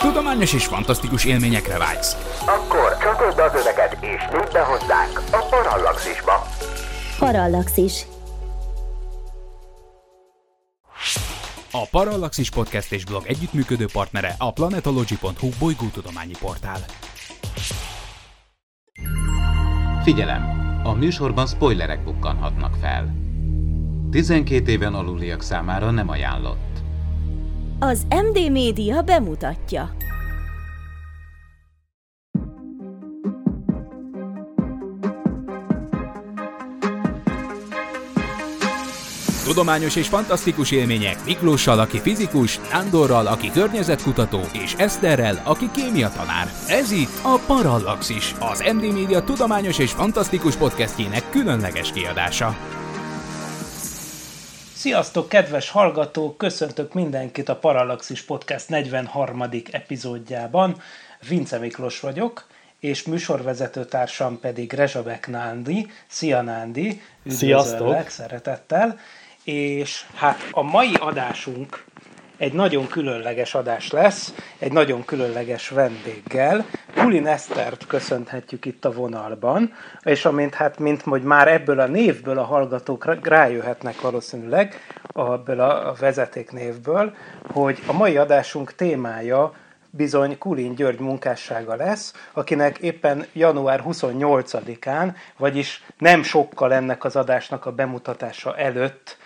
Tudományos és fantasztikus élményekre vágysz. Akkor csatold az öveket és nyudd be hozzánk a Parallaxisba. Parallaxis. A Parallaxis Podcast és blog együttműködő partnere a planetology.hu bolygótudományi portál. Figyelem! A műsorban spoilerek bukkanhatnak fel. 12 éven aluliak számára nem ajánlott. Az MD Média bemutatja. Tudományos és fantasztikus élmények Miklóssal, aki fizikus, Nándorral, aki környezetkutató, és Eszterrel, aki kémia tanár. Ez itt a Parallaxis, az MD Media tudományos és fantasztikus podcastjének különleges kiadása. Sziasztok, kedves hallgatók! Köszöntök mindenkit a Parallaxis Podcast 43. epizódjában. Vince Miklós vagyok, és műsorvezető társam pedig Rezsabek Nándi. Szia Nándi! Üdvözöllek szeretettel! És hát a mai adásunk egy nagyon különleges adás lesz, egy nagyon különleges vendéggel. Kulin Esztert köszönhetjük itt a vonalban, és amint hát, mint hogy már ebből a névből a hallgatók rájöhetnek valószínűleg, ebből a vezetéknévből, hogy a mai adásunk témája bizony Kulin György munkássága lesz, akinek éppen január 28-án, vagyis nem sokkal ennek az adásnak a bemutatása előtt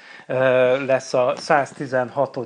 lesz a 116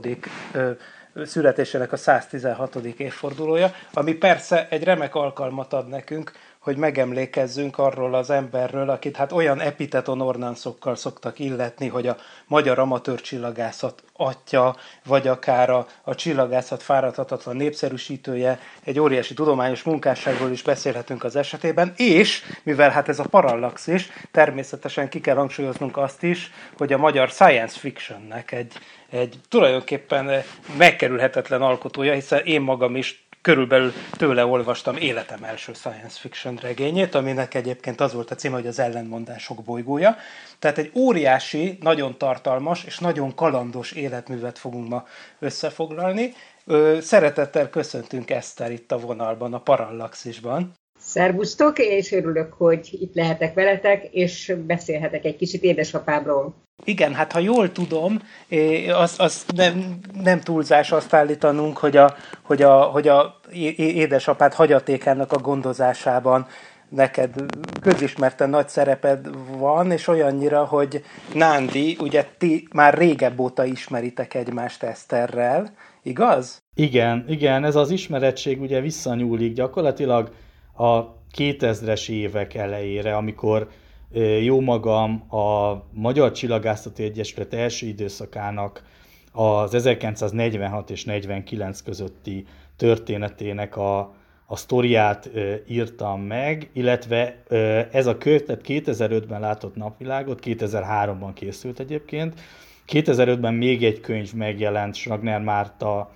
születésének a 116. évfordulója, ami persze egy remek alkalmat ad nekünk, hogy megemlékezzünk arról az emberről, akit hát olyan epiteton ornánszokkal szoktak illetni, hogy a magyar amatőr csillagászat atya, vagy akár a, a csillagászat fáradhatatlan népszerűsítője, egy óriási tudományos munkásságról is beszélhetünk az esetében, és mivel hát ez a parallaxis, természetesen ki kell hangsúlyoznunk azt is, hogy a magyar science fictionnek egy, egy tulajdonképpen megkerülhetetlen alkotója, hiszen én magam is körülbelül tőle olvastam életem első science fiction regényét, aminek egyébként az volt a címe, hogy az ellentmondások bolygója. Tehát egy óriási, nagyon tartalmas és nagyon kalandos életművet fogunk ma összefoglalni. Szeretettel köszöntünk Eszter itt a vonalban, a Parallaxisban. Szervusztok, és örülök, hogy itt lehetek veletek, és beszélhetek egy kicsit édesapámról. Igen, hát ha jól tudom, az, az nem, nem túlzás azt állítanunk, hogy a, hogy a, hogy a édesapád hagyatékának a gondozásában neked közismerten nagy szereped van, és olyannyira, hogy Nándi, ugye ti már régebb óta ismeritek egymást Eszterrel, igaz? Igen, igen, ez az ismerettség ugye visszanyúlik gyakorlatilag a 2000-es évek elejére, amikor jó magam a Magyar Csillagászati Egyesület első időszakának az 1946 és 49 közötti történetének a, a sztoriát írtam meg, illetve ez a kötet 2005-ben látott napvilágot, 2003-ban készült egyébként. 2005-ben még egy könyv megjelent, Schragner Márta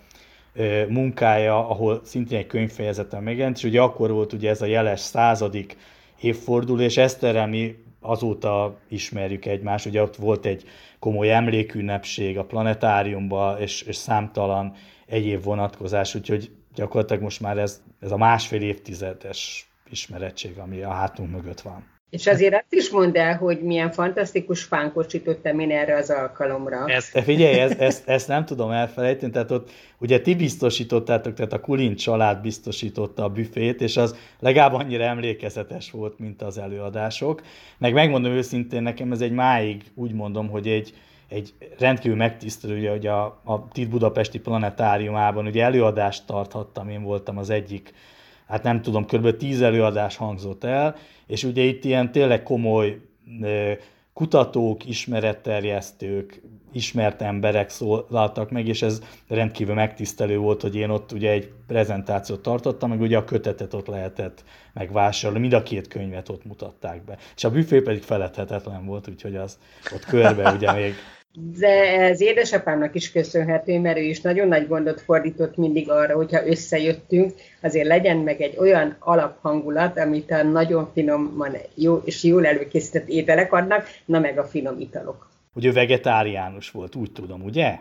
munkája, ahol szintén egy könyvfejezeten megjelent, és ugye akkor volt ugye ez a jeles századik évforduló, és Eszterrel mi azóta ismerjük egymást, ugye ott volt egy komoly emlékünnepség a planetáriumban, és, és számtalan egyéb vonatkozás, úgyhogy gyakorlatilag most már ez, ez a másfél évtizedes ismerettség, ami a hátunk mögött van. És azért azt is mondd el, hogy milyen fantasztikus fánkot sütöttem én erre az alkalomra. Ezt, figyelj, ezt, ezt, ezt nem tudom elfelejteni, tehát ott ugye ti biztosítottátok, tehát a Kulin család biztosította a büfét, és az legalább annyira emlékezetes volt, mint az előadások. Meg megmondom őszintén, nekem ez egy máig úgy mondom, hogy egy, egy rendkívül megtisztelő, hogy a, a Tit Budapesti Planetáriumában ugye előadást tarthattam, én voltam az egyik hát nem tudom, kb. tíz előadás hangzott el, és ugye itt ilyen tényleg komoly kutatók, ismeretterjesztők, ismert emberek szólaltak meg, és ez rendkívül megtisztelő volt, hogy én ott ugye egy prezentációt tartottam, meg ugye a kötetet ott lehetett megvásárolni, mind a két könyvet ott mutatták be. És a büfé pedig feledhetetlen volt, úgyhogy az ott körbe ugye még de ez édesapámnak is köszönhető, mert ő is nagyon nagy gondot fordított mindig arra, hogyha összejöttünk, azért legyen meg egy olyan alaphangulat, amit a nagyon finoman jó, és jól előkészített ételek adnak, na meg a finom italok. Hogy ő vegetáriánus volt, úgy tudom, ugye?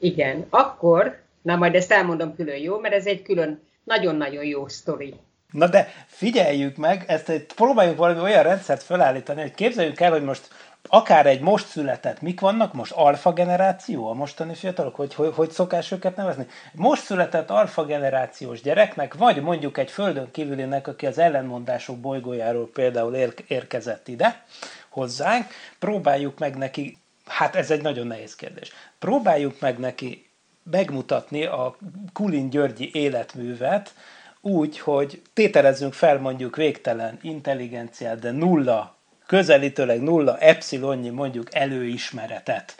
Igen. Akkor, na majd ezt elmondom külön, jó? Mert ez egy külön nagyon-nagyon jó sztori. Na de figyeljük meg, ezt próbáljuk valami olyan rendszert felállítani, hogy képzeljük el, hogy most akár egy most született, mik vannak most? Alfa generáció a mostani fiatalok? Hogy, hogy, hogy szokás őket nevezni? Most született alfa generációs gyereknek, vagy mondjuk egy földön kívülinek, aki az ellenmondások bolygójáról például ér, érkezett ide hozzánk, próbáljuk meg neki, hát ez egy nagyon nehéz kérdés, próbáljuk meg neki megmutatni a Kulin Györgyi életművet, úgy, hogy tételezzünk fel mondjuk végtelen intelligenciát, de nulla közelítőleg nulla epsilonnyi mondjuk előismeretet.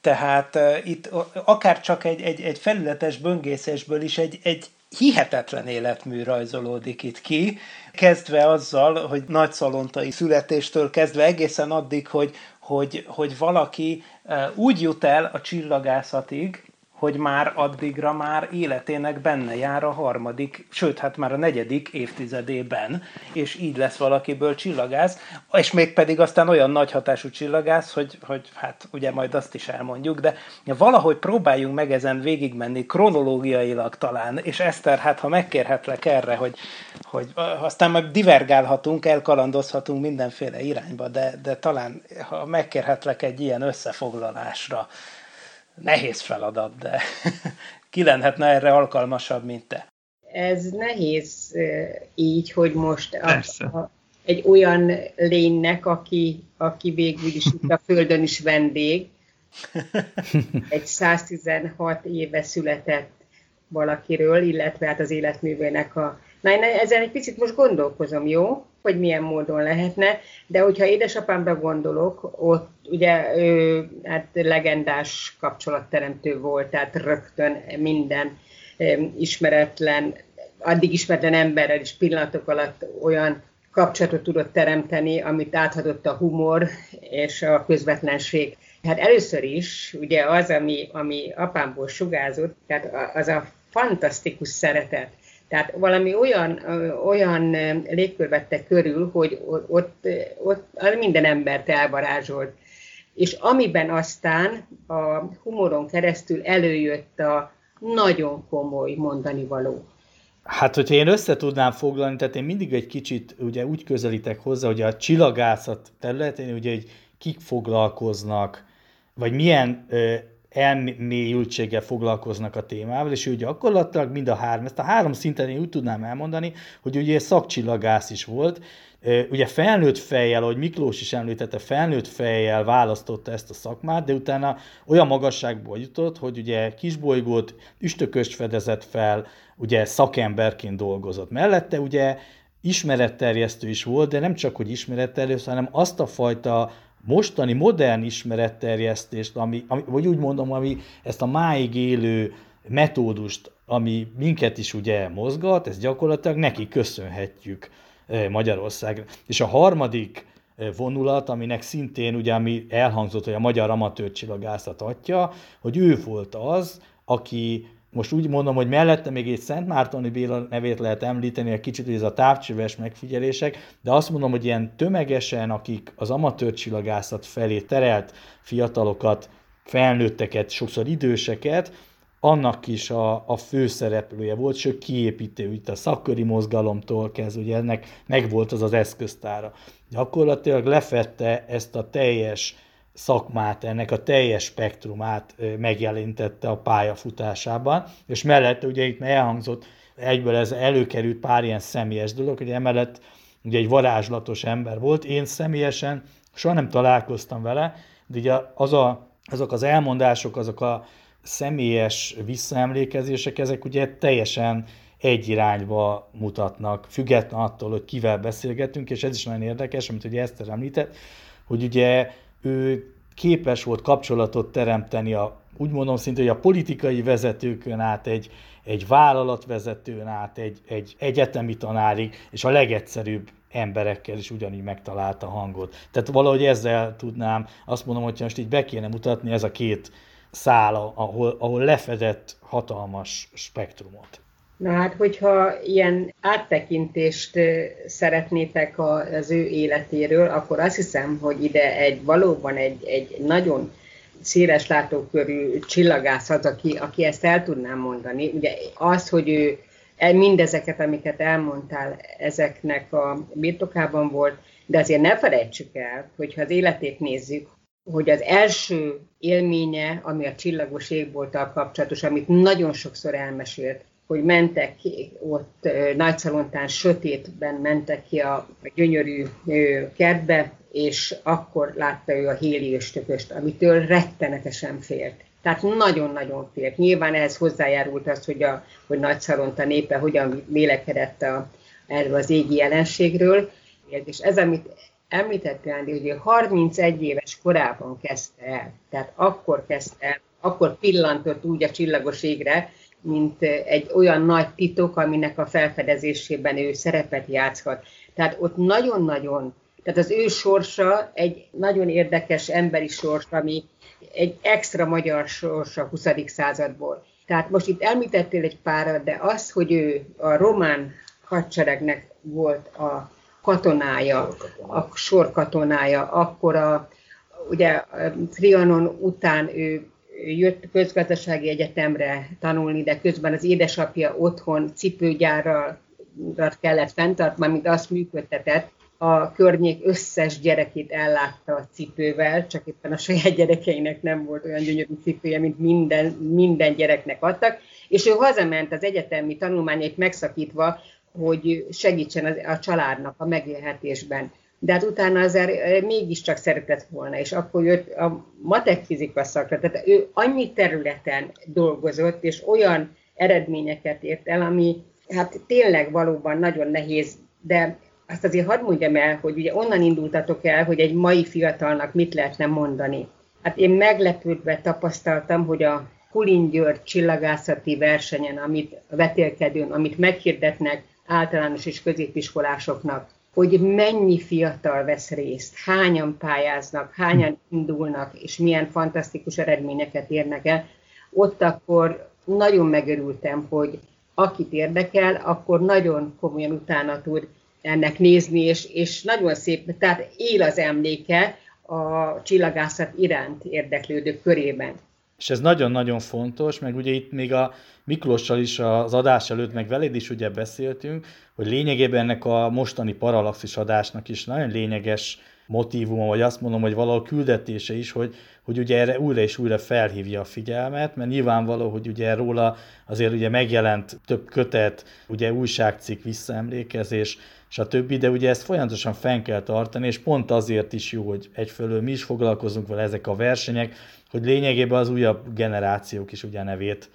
Tehát itt akár csak egy, egy, egy felületes böngészésből is egy, egy hihetetlen életmű rajzolódik itt ki, kezdve azzal, hogy nagyszalontai születéstől kezdve egészen addig, hogy, hogy, hogy valaki úgy jut el a csillagászatig, hogy már addigra már életének benne jár a harmadik, sőt, hát már a negyedik évtizedében, és így lesz valakiből csillagász, és még pedig aztán olyan nagy hatású csillagász, hogy, hogy hát ugye majd azt is elmondjuk, de valahogy próbáljunk meg ezen végigmenni kronológiailag talán, és Eszter, hát ha megkérhetlek erre, hogy, hogy aztán majd divergálhatunk, elkalandozhatunk mindenféle irányba, de, de talán ha megkérhetlek egy ilyen összefoglalásra, nehéz feladat, de ki lehetne erre alkalmasabb, mint te? Ez nehéz így, hogy most a, a, egy olyan lénynek, aki, aki végül is itt a Földön is vendég, egy 116 éve született valakiről, illetve hát az életművének a... Na, én ezen egy picit most gondolkozom, jó? Hogy milyen módon lehetne, de hogyha édesapámra gondolok, ott ugye ő hát legendás kapcsolatteremtő volt, tehát rögtön minden ismeretlen, addig ismeretlen emberrel is pillanatok alatt olyan kapcsolatot tudott teremteni, amit áthatott a humor és a közvetlenség. Hát először is ugye az, ami, ami apámból sugázott, tehát az a fantasztikus szeretet, tehát valami olyan, olyan légkör vette körül, hogy ott, ott minden embert elvarázsolt. És amiben aztán a humoron keresztül előjött a nagyon komoly mondani való. Hát, hogyha én össze tudnám foglalni, tehát én mindig egy kicsit ugye úgy közelítek hozzá, hogy a csillagászat területén ugye, hogy kik foglalkoznak, vagy milyen elmélyültséggel foglalkoznak a témával, és ő gyakorlatilag mind a három, ezt a három szinten én úgy tudnám elmondani, hogy ugye szakcsillagász is volt, ugye felnőtt fejjel, ahogy Miklós is említette, felnőtt fejjel választotta ezt a szakmát, de utána olyan magasságból jutott, hogy ugye kisbolygót üstököst fedezett fel, ugye szakemberként dolgozott. Mellette ugye ismeretterjesztő is volt, de nem csak, hogy ismeretterjesztő, hanem azt a fajta mostani modern ismeretterjesztést, ami, ami, vagy úgy mondom, ami ezt a máig élő metódust, ami minket is ugye mozgat, ezt gyakorlatilag neki köszönhetjük eh, Magyarországra. És a harmadik eh, vonulat, aminek szintén ugye, ami elhangzott, hogy a magyar amatőr csillagászat atya, hogy ő volt az, aki most úgy mondom, hogy mellette még egy Szent Mártoni Béla nevét lehet említeni, egy kicsit, ez a távcsöves megfigyelések, de azt mondom, hogy ilyen tömegesen, akik az amatőr csillagászat felé terelt fiatalokat, felnőtteket, sokszor időseket, annak is a, a főszereplője volt, sőt kiépítő, itt a szakköri mozgalomtól kezdve, ugye ennek megvolt az az eszköztára. Gyakorlatilag lefette ezt a teljes szakmát, ennek a teljes spektrumát megjelentette a pályafutásában, és mellett ugye itt elhangzott, egyből ez előkerült pár ilyen személyes dolog, hogy emellett ugye egy varázslatos ember volt, én személyesen soha nem találkoztam vele, de ugye az a, azok az elmondások, azok a személyes visszaemlékezések, ezek ugye teljesen egy irányba mutatnak, független attól, hogy kivel beszélgetünk, és ez is nagyon érdekes, amit ugye Eszter említett, hogy ugye ő képes volt kapcsolatot teremteni a, úgy mondom szinte, hogy a politikai vezetőkön át, egy, egy vállalatvezetőn át, egy, egy egyetemi tanárig, és a legegyszerűbb emberekkel is ugyanígy megtalálta hangot. Tehát valahogy ezzel tudnám, azt mondom, hogy most így be kéne mutatni ez a két szála, ahol, ahol lefedett hatalmas spektrumot. Na hát, hogyha ilyen áttekintést szeretnétek az ő életéről, akkor azt hiszem, hogy ide egy valóban egy, egy nagyon széles látókörű csillagász az, aki, aki ezt el tudnám mondani. Ugye az, hogy ő E, mindezeket, amiket elmondtál, ezeknek a birtokában volt, de azért ne felejtsük el, hogyha az életét nézzük, hogy az első élménye, ami a csillagos égbolttal kapcsolatos, amit nagyon sokszor elmesélt, hogy mentek ki, ott Nagyszalontán sötétben mentek ki a, a gyönyörű kertbe, és akkor látta ő a héli östököst, amitől rettenetesen félt. Tehát nagyon-nagyon félt. Nyilván ehhez hozzájárult az, hogy, a, hogy Nagyszalonta népe hogyan vélekedett a, erről az égi jelenségről, és ez, amit említette Andi, hogy 31 éves korában kezdte el, tehát akkor kezdte el, akkor pillantott úgy a csillagos égre, mint egy olyan nagy titok, aminek a felfedezésében ő szerepet játszhat. Tehát ott nagyon-nagyon, tehát az ő sorsa egy nagyon érdekes emberi sors, ami egy extra magyar sors a 20. századból. Tehát most itt említettél egy párat, de az, hogy ő a román hadseregnek volt a katonája, a sorkatonája, akkor a, ugye Trianon után ő jött közgazdasági egyetemre tanulni, de közben az édesapja otthon cipőgyárral kellett fenntartani, amit azt működtetett, a környék összes gyerekét ellátta a cipővel, csak éppen a saját gyerekeinek nem volt olyan gyönyörű cipője, mint minden, minden gyereknek adtak, és ő hazament az egyetemi tanulmányait megszakítva, hogy segítsen a családnak a megélhetésben. De hát utána azért mégiscsak szeretett volna, és akkor jött a matek fizika szakra, tehát ő annyi területen dolgozott, és olyan eredményeket ért el, ami hát tényleg valóban nagyon nehéz, de azt azért hadd mondjam el, hogy ugye onnan indultatok el, hogy egy mai fiatalnak mit lehetne mondani. Hát én meglepődve tapasztaltam, hogy a Kulin György csillagászati versenyen, amit vetélkedőn, amit meghirdetnek általános és középiskolásoknak, hogy mennyi fiatal vesz részt, hányan pályáznak, hányan indulnak, és milyen fantasztikus eredményeket érnek el, ott akkor nagyon megörültem, hogy akit érdekel, akkor nagyon komolyan utána tud ennek nézni, és, és nagyon szép, tehát él az emléke a csillagászat iránt érdeklődők körében. És ez nagyon-nagyon fontos, meg ugye itt még a Miklóssal is az adás előtt, meg veled is ugye beszéltünk, hogy lényegében ennek a mostani paralaxis adásnak is nagyon lényeges motivuma, vagy azt mondom, hogy valahol küldetése is, hogy, hogy ugye erre újra és újra felhívja a figyelmet, mert nyilvánvaló, hogy ugye róla azért ugye megjelent több kötet, ugye újságcikk, visszaemlékezés, stb. De ugye ezt folyamatosan fenn kell tartani, és pont azért is jó, hogy egyfelől mi is foglalkozunk vele ezek a versenyek, hogy lényegében az újabb generációk is ugye nevét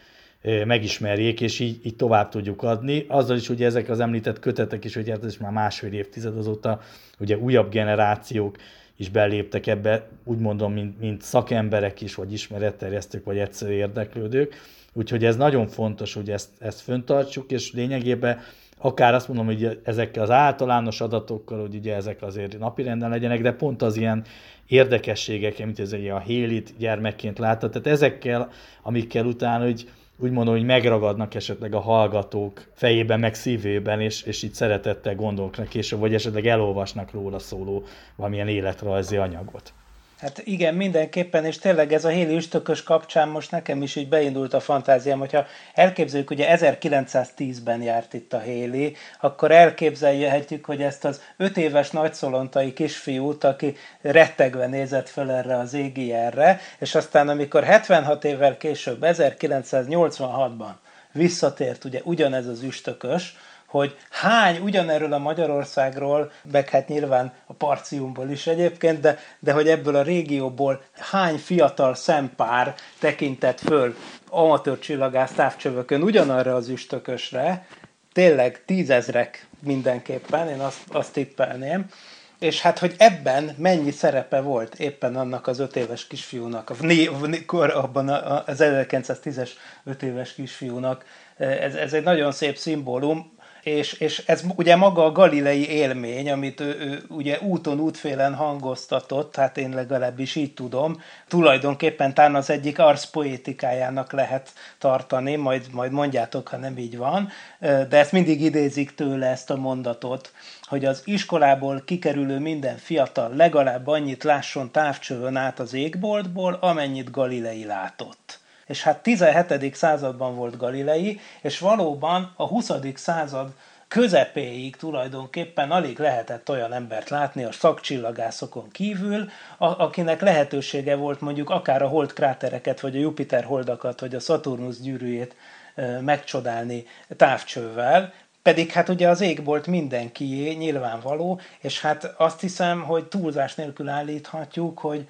megismerjék, és így, így tovább tudjuk adni. Azzal is ugye ezek az említett kötetek is, hogy hát ez már másfél évtized azóta, ugye újabb generációk is beléptek ebbe, úgy mondom, mint, mint szakemberek is, vagy ismeretterjesztők, vagy egyszerű érdeklődők. Úgyhogy ez nagyon fontos, hogy ezt, ezt föntartsuk, és lényegében akár azt mondom, hogy ezekkel az általános adatokkal, hogy ugye ezek azért napirenden legyenek, de pont az ilyen érdekességek, mint ez a Hélit gyermekként látta, tehát ezekkel, amikkel utána, hogy úgy mondom, hogy megragadnak esetleg a hallgatók fejében, meg szívében, és, és így szeretettel gondolknak később, vagy esetleg elolvasnak róla szóló valamilyen életrajzi anyagot. Hát igen, mindenképpen, és tényleg ez a héli üstökös kapcsán most nekem is így beindult a fantáziám, hogyha elképzeljük, ugye 1910-ben járt itt a héli, akkor elképzelhetjük, hogy ezt az öt éves nagyszolontai kisfiút, aki rettegve nézett fel erre az égi erre, és aztán amikor 76 évvel később, 1986-ban visszatért ugye ugyanez az üstökös, hogy hány ugyanerről a Magyarországról, meg hát nyilván a Parciumból is egyébként, de, de hogy ebből a régióból hány fiatal szempár tekintett föl amatőr csillagász távcsövökön ugyanarra az üstökösre, tényleg tízezrek mindenképpen, én azt, azt tippelném, és hát, hogy ebben mennyi szerepe volt éppen annak az öt éves kisfiúnak, abban az 1910-es öt éves kisfiúnak, ez, ez egy nagyon szép szimbólum, és, és ez ugye maga a galilei élmény, amit ő, ő ugye úton, útfélen hangoztatott, hát én legalábbis így tudom, tulajdonképpen talán az egyik arszpoétikájának lehet tartani, majd, majd mondjátok, ha nem így van, de ezt mindig idézik tőle ezt a mondatot, hogy az iskolából kikerülő minden fiatal legalább annyit lásson távcsövön át az égboltból, amennyit Galilei látott és hát 17. században volt Galilei, és valóban a 20. század közepéig tulajdonképpen alig lehetett olyan embert látni a szakcsillagászokon kívül, a, akinek lehetősége volt mondjuk akár a hold krátereket, vagy a Jupiter holdakat, vagy a Saturnus gyűrűjét megcsodálni távcsővel, pedig hát ugye az égbolt mindenkié nyilvánvaló, és hát azt hiszem, hogy túlzás nélkül állíthatjuk, hogy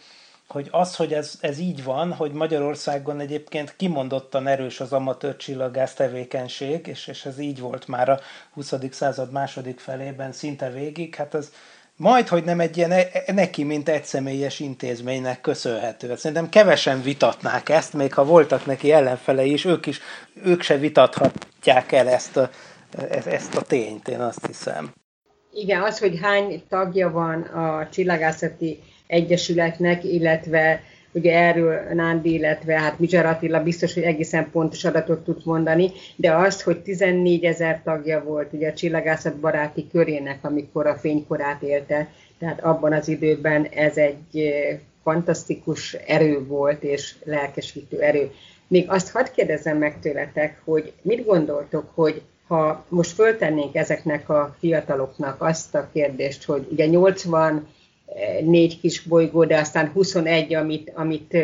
hogy az, hogy ez, ez így van, hogy Magyarországon egyébként kimondottan erős az amatőr csillagász tevékenység, és, és ez így volt már a 20. század második felében szinte végig, hát ez majd, hogy nem egy ilyen e, neki, mint egyszemélyes intézménynek köszönhető. Szerintem kevesen vitatnák ezt, még ha voltak neki ellenfelei is, ők is, ők se vitathatják el ezt a, ezt a tényt, én azt hiszem. Igen, az, hogy hány tagja van a csillagászati egyesületnek, illetve ugye erről Nándi, illetve hát Mizsar Attila biztos, hogy egészen pontos adatot tud mondani, de azt, hogy 14 ezer tagja volt ugye a csillagászat baráti körének, amikor a fénykorát élte, tehát abban az időben ez egy eh, fantasztikus erő volt, és lelkesítő erő. Még azt hadd kérdezzem meg tőletek, hogy mit gondoltok, hogy ha most föltennénk ezeknek a fiataloknak azt a kérdést, hogy ugye 80 négy kis bolygó, de aztán 21, amit, amit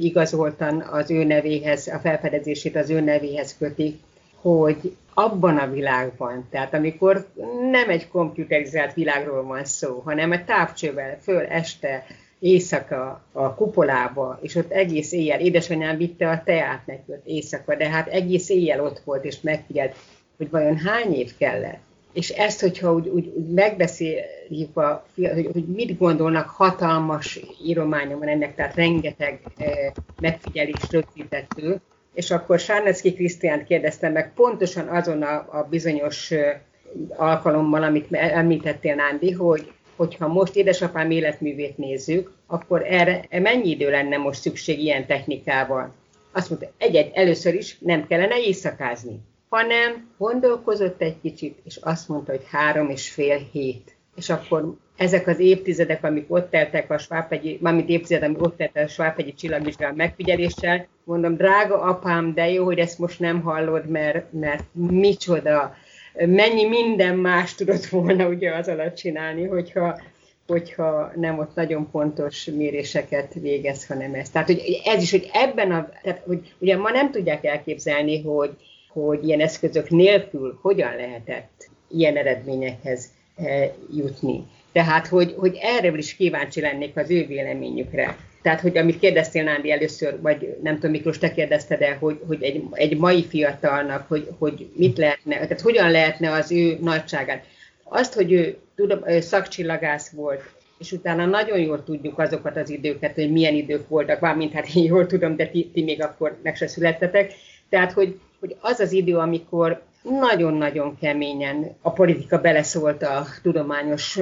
igazoltan az ő nevéhez, a felfedezését az ő nevéhez kötik, hogy abban a világban, tehát amikor nem egy komputerizált világról van szó, hanem egy távcsővel föl este, éjszaka a kupolába, és ott egész éjjel, édesanyám vitte a teát neki ott éjszaka, de hát egész éjjel ott volt, és megfigyelt, hogy vajon hány év kellett és ezt, hogyha úgy, úgy, úgy megbeszéljük, a, hogy, hogy mit gondolnak, hatalmas írományom van ennek, tehát rengeteg eh, megfigyelés rögzítettő, és akkor Sárnecki Krisztiánt kérdeztem meg pontosan azon a, a bizonyos eh, alkalommal, amit említettél, Nándi, hogy hogyha most édesapám életművét nézzük, akkor erre mennyi idő lenne most szükség ilyen technikával? Azt mondta, egy-egy először is nem kellene éjszakázni hanem gondolkozott egy kicsit, és azt mondta, hogy három és fél hét. És akkor ezek az évtizedek, amik ott teltek a Svábhegyi, mármint évtized, amik ott teltek a Svábhegyi csillagvizsgál megfigyeléssel, mondom, drága apám, de jó, hogy ezt most nem hallod, mert, mert micsoda, mennyi minden más tudott volna ugye az alatt csinálni, hogyha, hogyha nem ott nagyon pontos méréseket végez, hanem ez. Tehát, hogy ez is, hogy ebben a, tehát, hogy ugye ma nem tudják elképzelni, hogy hogy ilyen eszközök nélkül hogyan lehetett ilyen eredményekhez eh, jutni. Tehát, hogy, hogy erre is kíváncsi lennék az ő véleményükre. Tehát, hogy amit kérdeztél Nándi először, vagy nem tudom, Miklós, te kérdezted el, hogy, hogy egy, egy mai fiatalnak, hogy, hogy mit lehetne, tehát hogyan lehetne az ő nagyságát. Azt, hogy ő tudom, szakcsillagász volt, és utána nagyon jól tudjuk azokat az időket, hogy milyen idők voltak, valamint hát én jól tudom, de ti, ti még akkor meg se születtetek. Tehát, hogy hogy az az idő, amikor nagyon-nagyon keményen a politika beleszólt a tudományos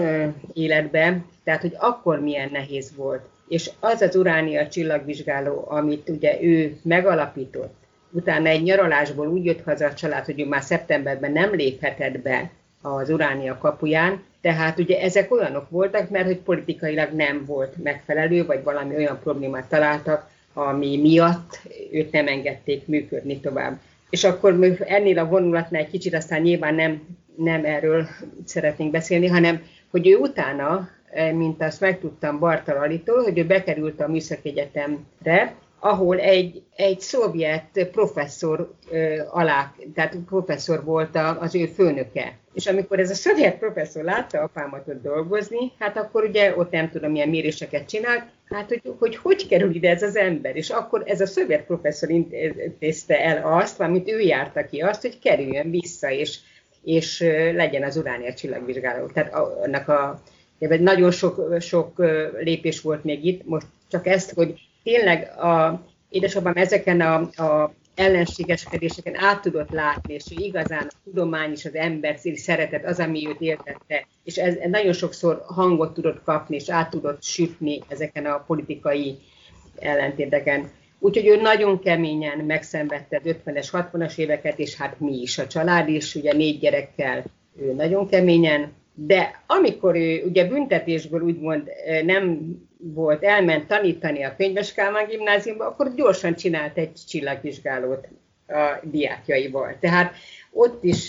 életbe, tehát hogy akkor milyen nehéz volt. És az az Uránia csillagvizsgáló, amit ugye ő megalapított, utána egy nyaralásból úgy jött haza a család, hogy ő már szeptemberben nem léphetett be az Uránia kapuján, tehát ugye ezek olyanok voltak, mert hogy politikailag nem volt megfelelő, vagy valami olyan problémát találtak, ami miatt őt nem engedték működni tovább. És akkor ennél a vonulatnál egy kicsit aztán nyilván nem, nem erről szeretnénk beszélni, hanem hogy ő utána, eh, mint azt megtudtam Bartalalitól, hogy ő bekerült a Műszaki Egyetemre, ahol egy, egy szovjet professzor ö, alá, tehát professzor volt az ő főnöke. És amikor ez a szovjet professzor látta apámat ott dolgozni, hát akkor ugye ott nem tudom, milyen méréseket csinált, hát hogy, hogy hogy kerül ide ez az ember. És akkor ez a szovjet professzor intézte el azt, amit ő járta ki, azt, hogy kerüljön vissza, és, és legyen az uránia csillagvizsgáló. Tehát annak a, nagyon sok, sok lépés volt még itt, most csak ezt, hogy tényleg a, édesapám ezeken a, a ellenségeskedéseken át tudott látni, és ő igazán a tudomány és az ember szeretet az, ami őt értette, és ez, nagyon sokszor hangot tudott kapni, és át tudott sütni ezeken a politikai ellentéteken. Úgyhogy ő nagyon keményen megszenvedte az 50-es, 60-as éveket, és hát mi is, a család is, ugye négy gyerekkel, ő nagyon keményen De amikor ő ugye büntetésből úgymond nem volt, elment tanítani a Könyves Kálmán gimnáziumba, akkor gyorsan csinált egy csillagvizsgálót a diákjaival. Tehát ott is,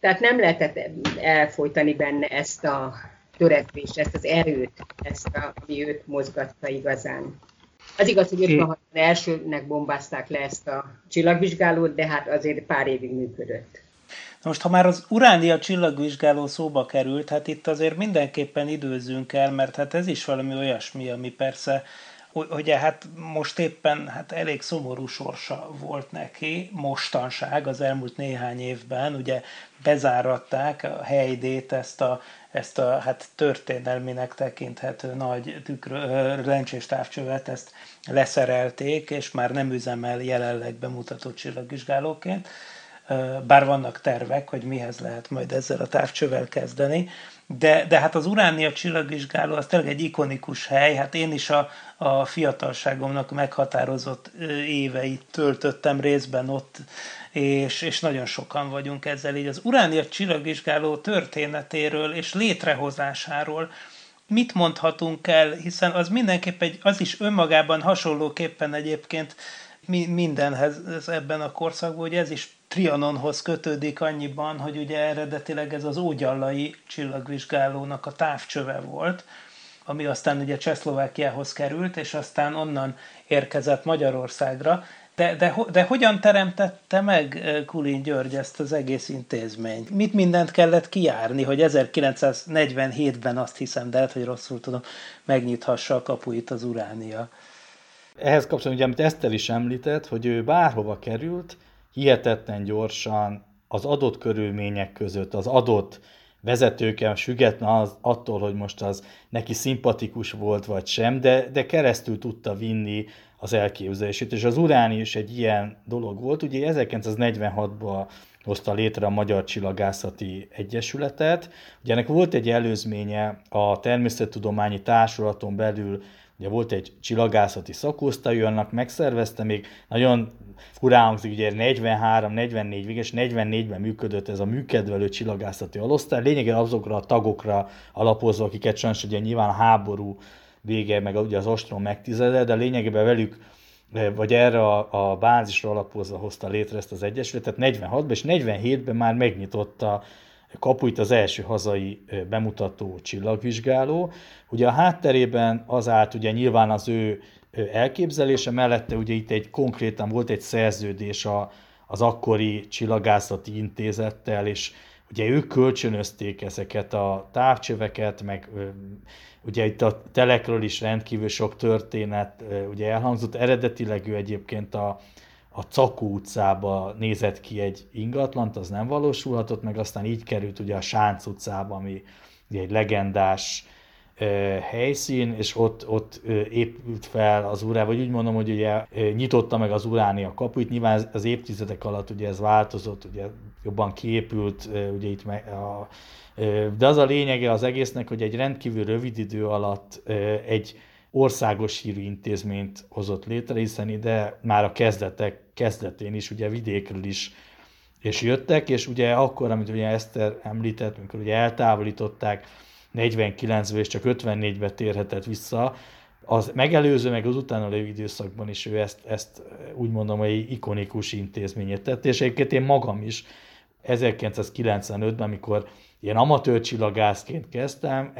tehát nem lehetett elfolytani benne ezt a törekvést, ezt az erőt, ezt a, ami őt mozgatta igazán. Az igaz, hogy 56 elsőnek bombázták le ezt a csillagvizsgálót, de hát azért pár évig működött. Na most, ha már az uránia csillagvizsgáló szóba került, hát itt azért mindenképpen időzünk el, mert hát ez is valami olyasmi, ami persze ugye hát most éppen hát elég szomorú sorsa volt neki, mostanság az elmúlt néhány évben, ugye bezáratták a helydét, ezt a, ezt a hát történelminek tekinthető nagy tükrö, lencsés távcsövet, ezt leszerelték, és már nem üzemel jelenleg bemutató csillagvizsgálóként bár vannak tervek, hogy mihez lehet majd ezzel a távcsövel kezdeni, de, de hát az Uránia csillagvizsgáló az tényleg egy ikonikus hely, hát én is a, a fiatalságomnak meghatározott éveit töltöttem részben ott, és, és nagyon sokan vagyunk ezzel így. Az Uránia csillagvizsgáló történetéről és létrehozásáról mit mondhatunk el, hiszen az mindenképp egy, az is önmagában hasonlóképpen egyébként mindenhez ebben a korszakban, hogy ez is Trianonhoz kötődik annyiban, hogy ugye eredetileg ez az ógyallai csillagvizsgálónak a távcsöve volt, ami aztán ugye Csehszlovákiához került, és aztán onnan érkezett Magyarországra. De, de, de hogyan teremtette meg eh, Kulin György ezt az egész intézményt? Mit mindent kellett kijárni, hogy 1947-ben azt hiszem, de lehet, hogy rosszul tudom, megnyithassa a kapuit az uránia? Ehhez kapcsolatban, ugye, amit Eszter is említett, hogy ő bárhova került, hihetetlen gyorsan az adott körülmények között, az adott vezetőken, független az, attól, hogy most az neki szimpatikus volt vagy sem, de, de keresztül tudta vinni az elképzelését. És az Uráni is egy ilyen dolog volt. Ugye 1946-ban hozta létre a Magyar Csillagászati Egyesületet. Ugye ennek volt egy előzménye a Természettudományi Társulaton belül Ugye volt egy csillagászati szakosztály, annak megszervezte, még nagyon furán hangzik, ugye 43-44 és 44-ben működött ez a műkedvelő csillagászati alosztály, lényegében azokra a tagokra alapozva, akiket sajnos ugye nyilván a háború vége, meg ugye az ostrom megtizede, de lényegében velük vagy erre a, a bázisra alapozva hozta létre ezt az egyesületet. 46-ban, és 47-ben már megnyitotta kapuit az első hazai bemutató csillagvizsgáló. Ugye a hátterében az állt ugye nyilván az ő elképzelése, mellette ugye itt egy konkrétan volt egy szerződés a, az akkori csillagászati intézettel, és ugye ők kölcsönözték ezeket a távcsöveket, meg ugye itt a telekről is rendkívül sok történet ugye elhangzott, eredetileg ő egyébként a, a Cakó utcába nézett ki egy ingatlant, az nem valósulhatott, meg aztán így került ugye a Sánc utcába, ami egy legendás helyszín, és ott, ott épült fel az urá, vagy úgy mondom, hogy ugye nyitotta meg az uránia kapuit, nyilván az évtizedek alatt ugye ez változott, ugye jobban kiépült, ugye itt meg a, de az a lényege az egésznek, hogy egy rendkívül rövid idő alatt egy országos hírű intézményt hozott létre, hiszen ide már a kezdetek kezdetén is ugye vidékről is és jöttek, és ugye akkor, amit ugye Eszter említett, amikor ugye eltávolították 49-ben és csak 54-ben térhetett vissza, az megelőző, meg az utána lévő időszakban is ő ezt, ezt úgy mondom, hogy ikonikus intézményet tett, és egyébként én magam is 1995-ben, amikor ilyen amatőr csillagászként kezdtem,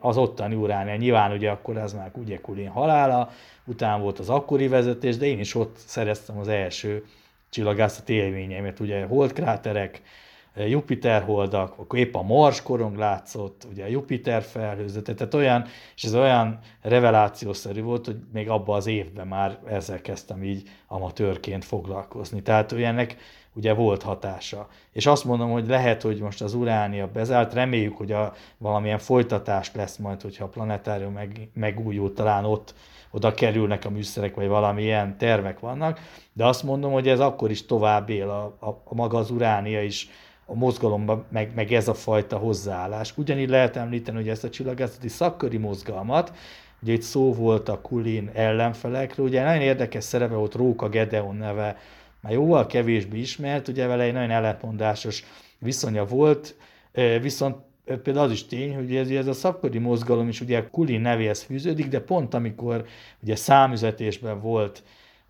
az ottani uránia, nyilván ugye akkor ez már ugye Kulin halála, utána volt az akkori vezetés, de én is ott szereztem az első csillagászat élményeimet, ugye holdkráterek, Jupiter holdak, akkor épp a Mars korong látszott, ugye a Jupiter felhőzete, tehát olyan, és ez olyan revelációszerű volt, hogy még abban az évben már ezzel kezdtem így amatőrként foglalkozni. Tehát ennek ugye volt hatása. És azt mondom, hogy lehet, hogy most az uránia bezárt, reméljük, hogy a, valamilyen folytatás lesz majd, hogyha a planetárium meg, megújul, talán ott oda kerülnek a műszerek, vagy valamilyen tervek vannak, de azt mondom, hogy ez akkor is tovább él, a, a, a maga az uránia is a mozgalomban, meg, meg ez a fajta hozzáállás. Ugyanígy lehet említeni, hogy ezt a csillagászati szakköri mozgalmat, ugye itt szó volt a Kulin ellenfelekről, ugye nagyon érdekes szerepe volt Róka Gedeon neve, már jóval kevésbé ismert, ugye vele egy nagyon ellentmondásos viszonya volt, viszont például az is tény, hogy ez, ez a szabkori mozgalom is ugye Kulin nevéhez fűződik, de pont amikor ugye számüzetésben volt,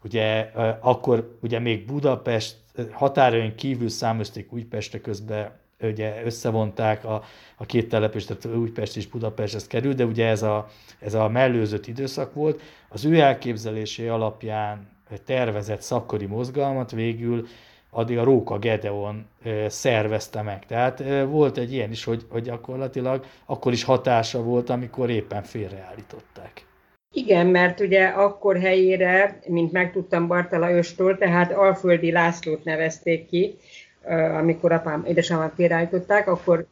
ugye akkor ugye még Budapest határain kívül számözték Újpestre közben ugye összevonták a, a két telepést, tehát Újpest és Budapest ez kerül, de ugye ez a, ez a mellőzött időszak volt. Az ő elképzelésé alapján tervezett szakkori mozgalmat végül addig a Róka Gedeon szervezte meg. Tehát volt egy ilyen is, hogy, hogy gyakorlatilag akkor is hatása volt, amikor éppen félreállították. Igen, mert ugye akkor helyére, mint megtudtam Bartala Östól, tehát Alföldi Lászlót nevezték ki, amikor apám, édesapám félreállították, akkor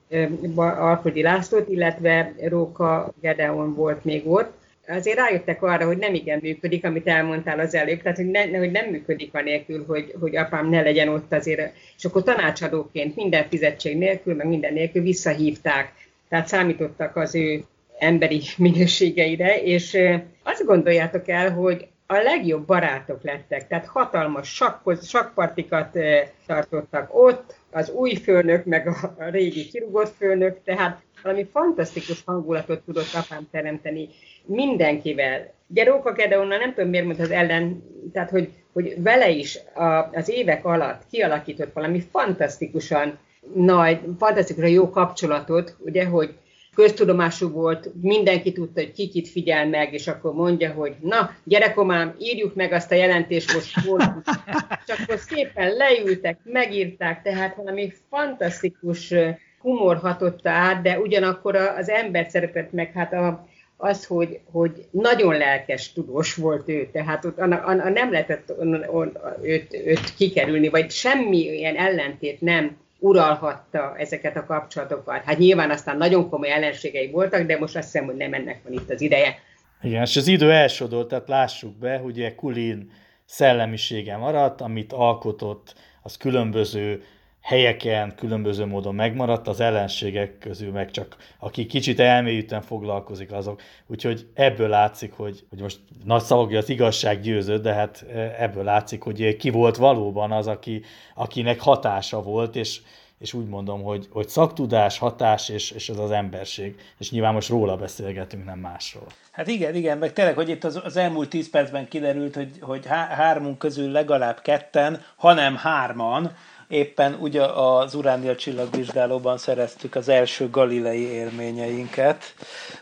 Alföldi Lászlót, illetve Róka Gedeon volt még ott. Azért rájöttek arra, hogy nem igen működik, amit elmondtál az előbb, tehát hogy, ne, hogy nem működik anélkül, hogy, hogy apám ne legyen ott azért. És akkor tanácsadóként minden fizetség nélkül, meg minden nélkül visszahívták. Tehát számítottak az ő emberi minőségeire, és azt gondoljátok el, hogy a legjobb barátok lettek, tehát hatalmas sakkoz, sakpartikat tartottak ott, az új főnök, meg a, régi kirugott főnök, tehát valami fantasztikus hangulatot tudott apám teremteni mindenkivel. Ugye Róka Gedeonna nem tudom miért mondta az ellen, tehát hogy, hogy vele is a, az évek alatt kialakított valami fantasztikusan nagy, fantasztikusan jó kapcsolatot, ugye, hogy köztudomású volt, mindenki tudta, hogy kikit figyel meg, és akkor mondja, hogy na, gyerekomám, írjuk meg azt a jelentést most volt. És akkor szépen leültek, megírták, tehát valami fantasztikus humor hatotta át, de ugyanakkor az ember szeretett meg, hát a, az, hogy, hogy nagyon lelkes tudós volt ő, tehát ott a, a, a nem lehetett őt, őt kikerülni, vagy semmi ilyen ellentét nem uralhatta ezeket a kapcsolatokat. Hát nyilván aztán nagyon komoly ellenségei voltak, de most azt hiszem, hogy nem ennek van itt az ideje. Igen, és az idő elsodolt, tehát lássuk be, hogy ugye Kulin szellemisége maradt, amit alkotott, az különböző helyeken különböző módon megmaradt, az ellenségek közül meg csak aki kicsit elmélyülten foglalkozik azok. Úgyhogy ebből látszik, hogy, hogy most nagy szavak, az igazság győzött, de hát e, ebből látszik, hogy ki volt valóban az, aki, akinek hatása volt, és, és úgy mondom, hogy, hogy szaktudás, hatás, és, és ez az emberség. És nyilván most róla beszélgetünk, nem másról. Hát igen, igen, meg tényleg, hogy itt az, az elmúlt tíz percben kiderült, hogy, hogy há- hármunk közül legalább ketten, hanem hárman, éppen ugye az Uránia csillagvizsgálóban szereztük az első galilei élményeinket.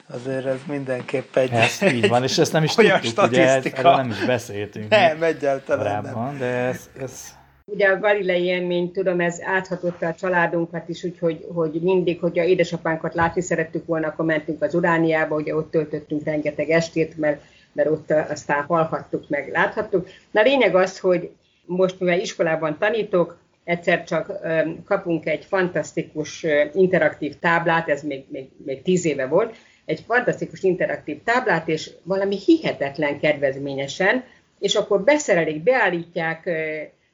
Azért ez mindenképp egy... Ez így van, és ezt nem is tudtuk, ugye erről nem is beszéltünk. Nem, egyáltalán nem. de ez, ez Ugye a galilei élmény, tudom, ez áthatotta a családunkat is, úgyhogy hogy mindig, hogyha édesapánkat látni szerettük volna, akkor mentünk az Urániába, ugye ott töltöttünk rengeteg estét, mert, mert ott aztán hallhattuk meg, láthattuk. Na lényeg az, hogy most mivel iskolában tanítok, egyszer csak kapunk egy fantasztikus interaktív táblát, ez még, még, még tíz éve volt, egy fantasztikus interaktív táblát, és valami hihetetlen kedvezményesen, és akkor beszerelik, beállítják,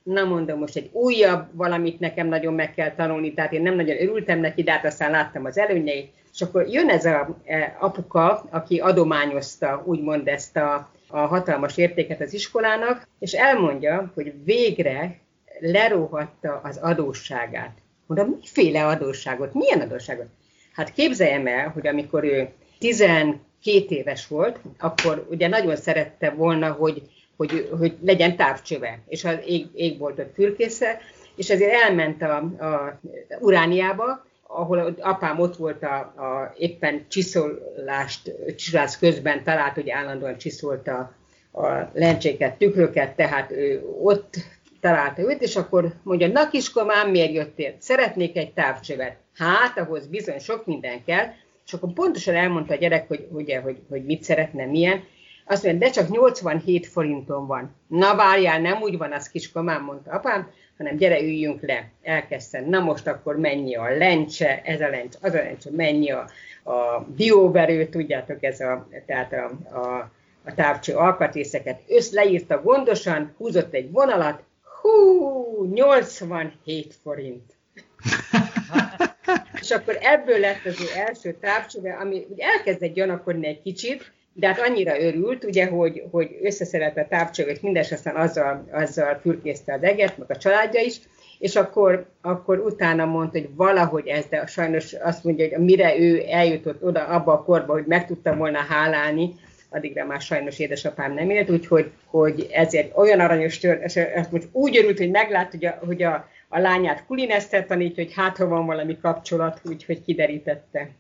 na mondom, most egy újabb valamit nekem nagyon meg kell tanulni, tehát én nem nagyon örültem neki, de hát aztán láttam az előnyeit, és akkor jön ez a e, apuka, aki adományozta úgymond ezt a, a hatalmas értéket az iskolának, és elmondja, hogy végre leróhatta az adósságát. Mondom, miféle adósságot? Milyen adósságot? Hát képzeljem el, hogy amikor ő 12 éves volt, akkor ugye nagyon szerette volna, hogy, hogy, hogy legyen távcsöve, és az ég, volt ott fürkésze, és ezért elment a, a Urániába, ahol apám ott volt a, a éppen csiszolást, csiszolás közben talált, hogy állandóan csiszolta a lencséket, tükröket, tehát ő ott találta őt, és akkor mondja, na kiskomám, miért jöttél? Szeretnék egy távcsövet. Hát, ahhoz bizony sok minden kell, és akkor pontosan elmondta a gyerek, hogy, ugye, hogy, hogy mit szeretne, milyen. Azt mondja, de csak 87 forinton van. Na várjál, nem úgy van az kiskomám, mondta apám, hanem gyere, üljünk le. Elkezdtem, na most akkor mennyi a lencse, ez a lencse, az a lencse, mennyi a, a dióverő, tudjátok, ez a, tehát a, a, a távcső alkatrészeket. Össz leírta gondosan, húzott egy vonalat, hú, 87 forint. és akkor ebből lett az ő első távcsöve, ami ugye elkezdett gyanakodni egy kicsit, de hát annyira örült, ugye, hogy, hogy összeszerelt a távcsövet, mindes aztán azzal, azzal fürkészte a deget, meg a családja is, és akkor, akkor utána mondta, hogy valahogy ez, de sajnos azt mondja, hogy mire ő eljutott oda abba a korba, hogy meg tudta volna hálálni, addigra már sajnos édesapám nem élt, úgyhogy hogy ezért olyan aranyos tör, ezt most úgy örült, hogy meglát, hogy a, hogy a, a lányát kulineszter tanítja, hogy hát ha van valami kapcsolat, úgyhogy kiderítette.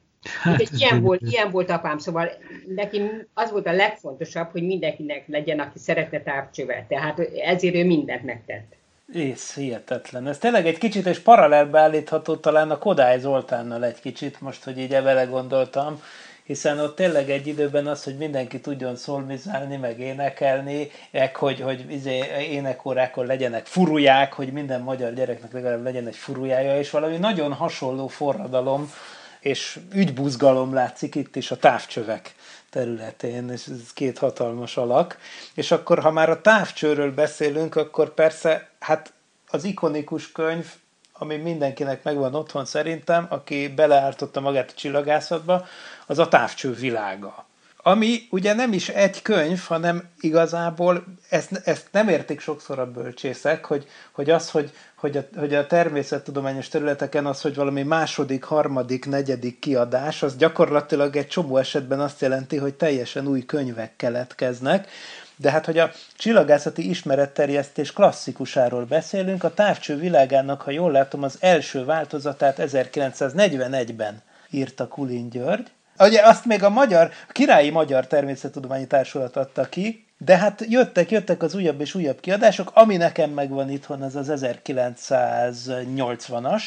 Hát, Úgyhogy ilyen volt, ilyen volt apám, szóval neki az volt a legfontosabb, hogy mindenkinek legyen, aki szeretne távcsövet. Tehát ezért ő mindent megtett. Ész, hihetetlen. Ez tényleg egy kicsit és paralelbe állítható talán a Kodály Zoltánnal egy kicsit, most, hogy így ebbe gondoltam, hiszen ott tényleg egy időben az, hogy mindenki tudjon szolmizálni, meg énekelni, meg hogy, hogy izé, énekórákon legyenek furuják, hogy minden magyar gyereknek legalább legyen egy furujája, és valami nagyon hasonló forradalom és ügybuzgalom látszik itt is a távcsövek területén, és ez két hatalmas alak. És akkor, ha már a távcsőről beszélünk, akkor persze, hát az ikonikus könyv, ami mindenkinek megvan otthon szerintem, aki beleártotta magát a csillagászatba, az a távcső világa. Ami ugye nem is egy könyv, hanem igazából ezt, ezt nem értik sokszor a bölcsészek, hogy, hogy az, hogy, hogy, a, hogy a természettudományos területeken az, hogy valami második, harmadik, negyedik kiadás, az gyakorlatilag egy csomó esetben azt jelenti, hogy teljesen új könyvek keletkeznek, de hát, hogy a csillagászati ismeretterjesztés klasszikusáról beszélünk, a távcső világának, ha jól látom, az első változatát 1941-ben írta Kulin György, Ugye azt még a magyar, a Királyi Magyar Természettudományi Társulat adta ki, de hát jöttek, jöttek az újabb és újabb kiadások, ami nekem megvan itthon, az az 1980-as,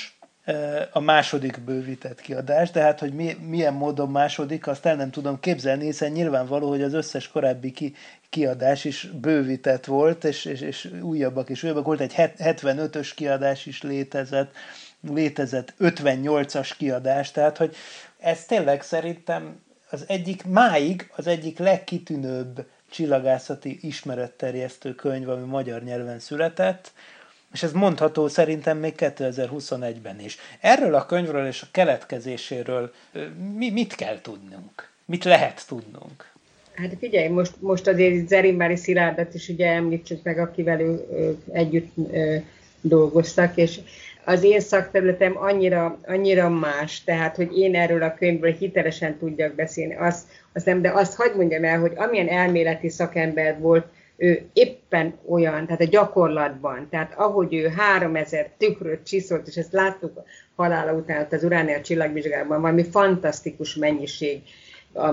a második bővített kiadás, de hát, hogy mi, milyen módon második, azt el nem tudom képzelni, hiszen nyilvánvaló, hogy az összes korábbi ki, kiadás is bővített volt, és, és, és újabbak és újabbak. Volt, egy 75-ös kiadás is létezett, létezett 58-as kiadás, tehát, hogy ez tényleg szerintem az egyik, máig az egyik legkitűnőbb csillagászati ismeretterjesztő könyv, ami magyar nyelven született, és ez mondható szerintem még 2021-ben is. Erről a könyvről és a keletkezéséről mi, mit kell tudnunk? Mit lehet tudnunk? Hát figyelj, most, most azért Zerimbári Szilárdat is ugye említsük meg, akivel ő, ő együtt ö, dolgoztak, és az én szakterületem annyira, annyira más, tehát, hogy én erről a könyvből hitelesen tudjak beszélni, azt, azt nem, de azt hagyd mondjam el, hogy amilyen elméleti szakember volt, ő éppen olyan, tehát a gyakorlatban, tehát ahogy ő 3000 tükröt csiszolt, és ezt láttuk halála után az Uránia csillagvizsgában, valami fantasztikus mennyiség,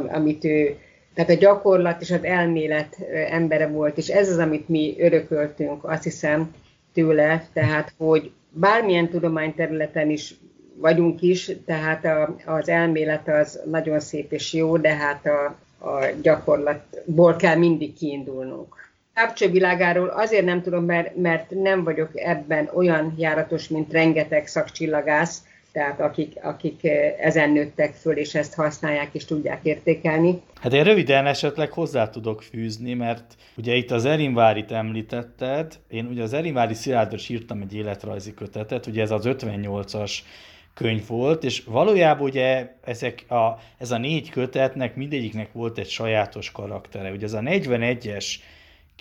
amit ő, tehát a gyakorlat és az elmélet embere volt, és ez az, amit mi örököltünk, azt hiszem tőle, tehát hogy bármilyen tudományterületen is vagyunk is, tehát a, az elmélet az nagyon szép és jó, de hát a, a gyakorlatból kell mindig kiindulnunk. Távcső világáról azért nem tudom, mert, mert nem vagyok ebben olyan járatos, mint rengeteg szakcsillagász, tehát akik, akik ezen nőttek föl, és ezt használják és tudják értékelni. Hát én röviden esetleg hozzá tudok fűzni, mert ugye itt az Erinvárit említetted, én ugye az Erinvári Szilárdros írtam egy életrajzi kötetet, ugye ez az 58-as könyv volt, és valójában ugye ezek a, ez a négy kötetnek mindegyiknek volt egy sajátos karaktere. Ugye ez a 41-es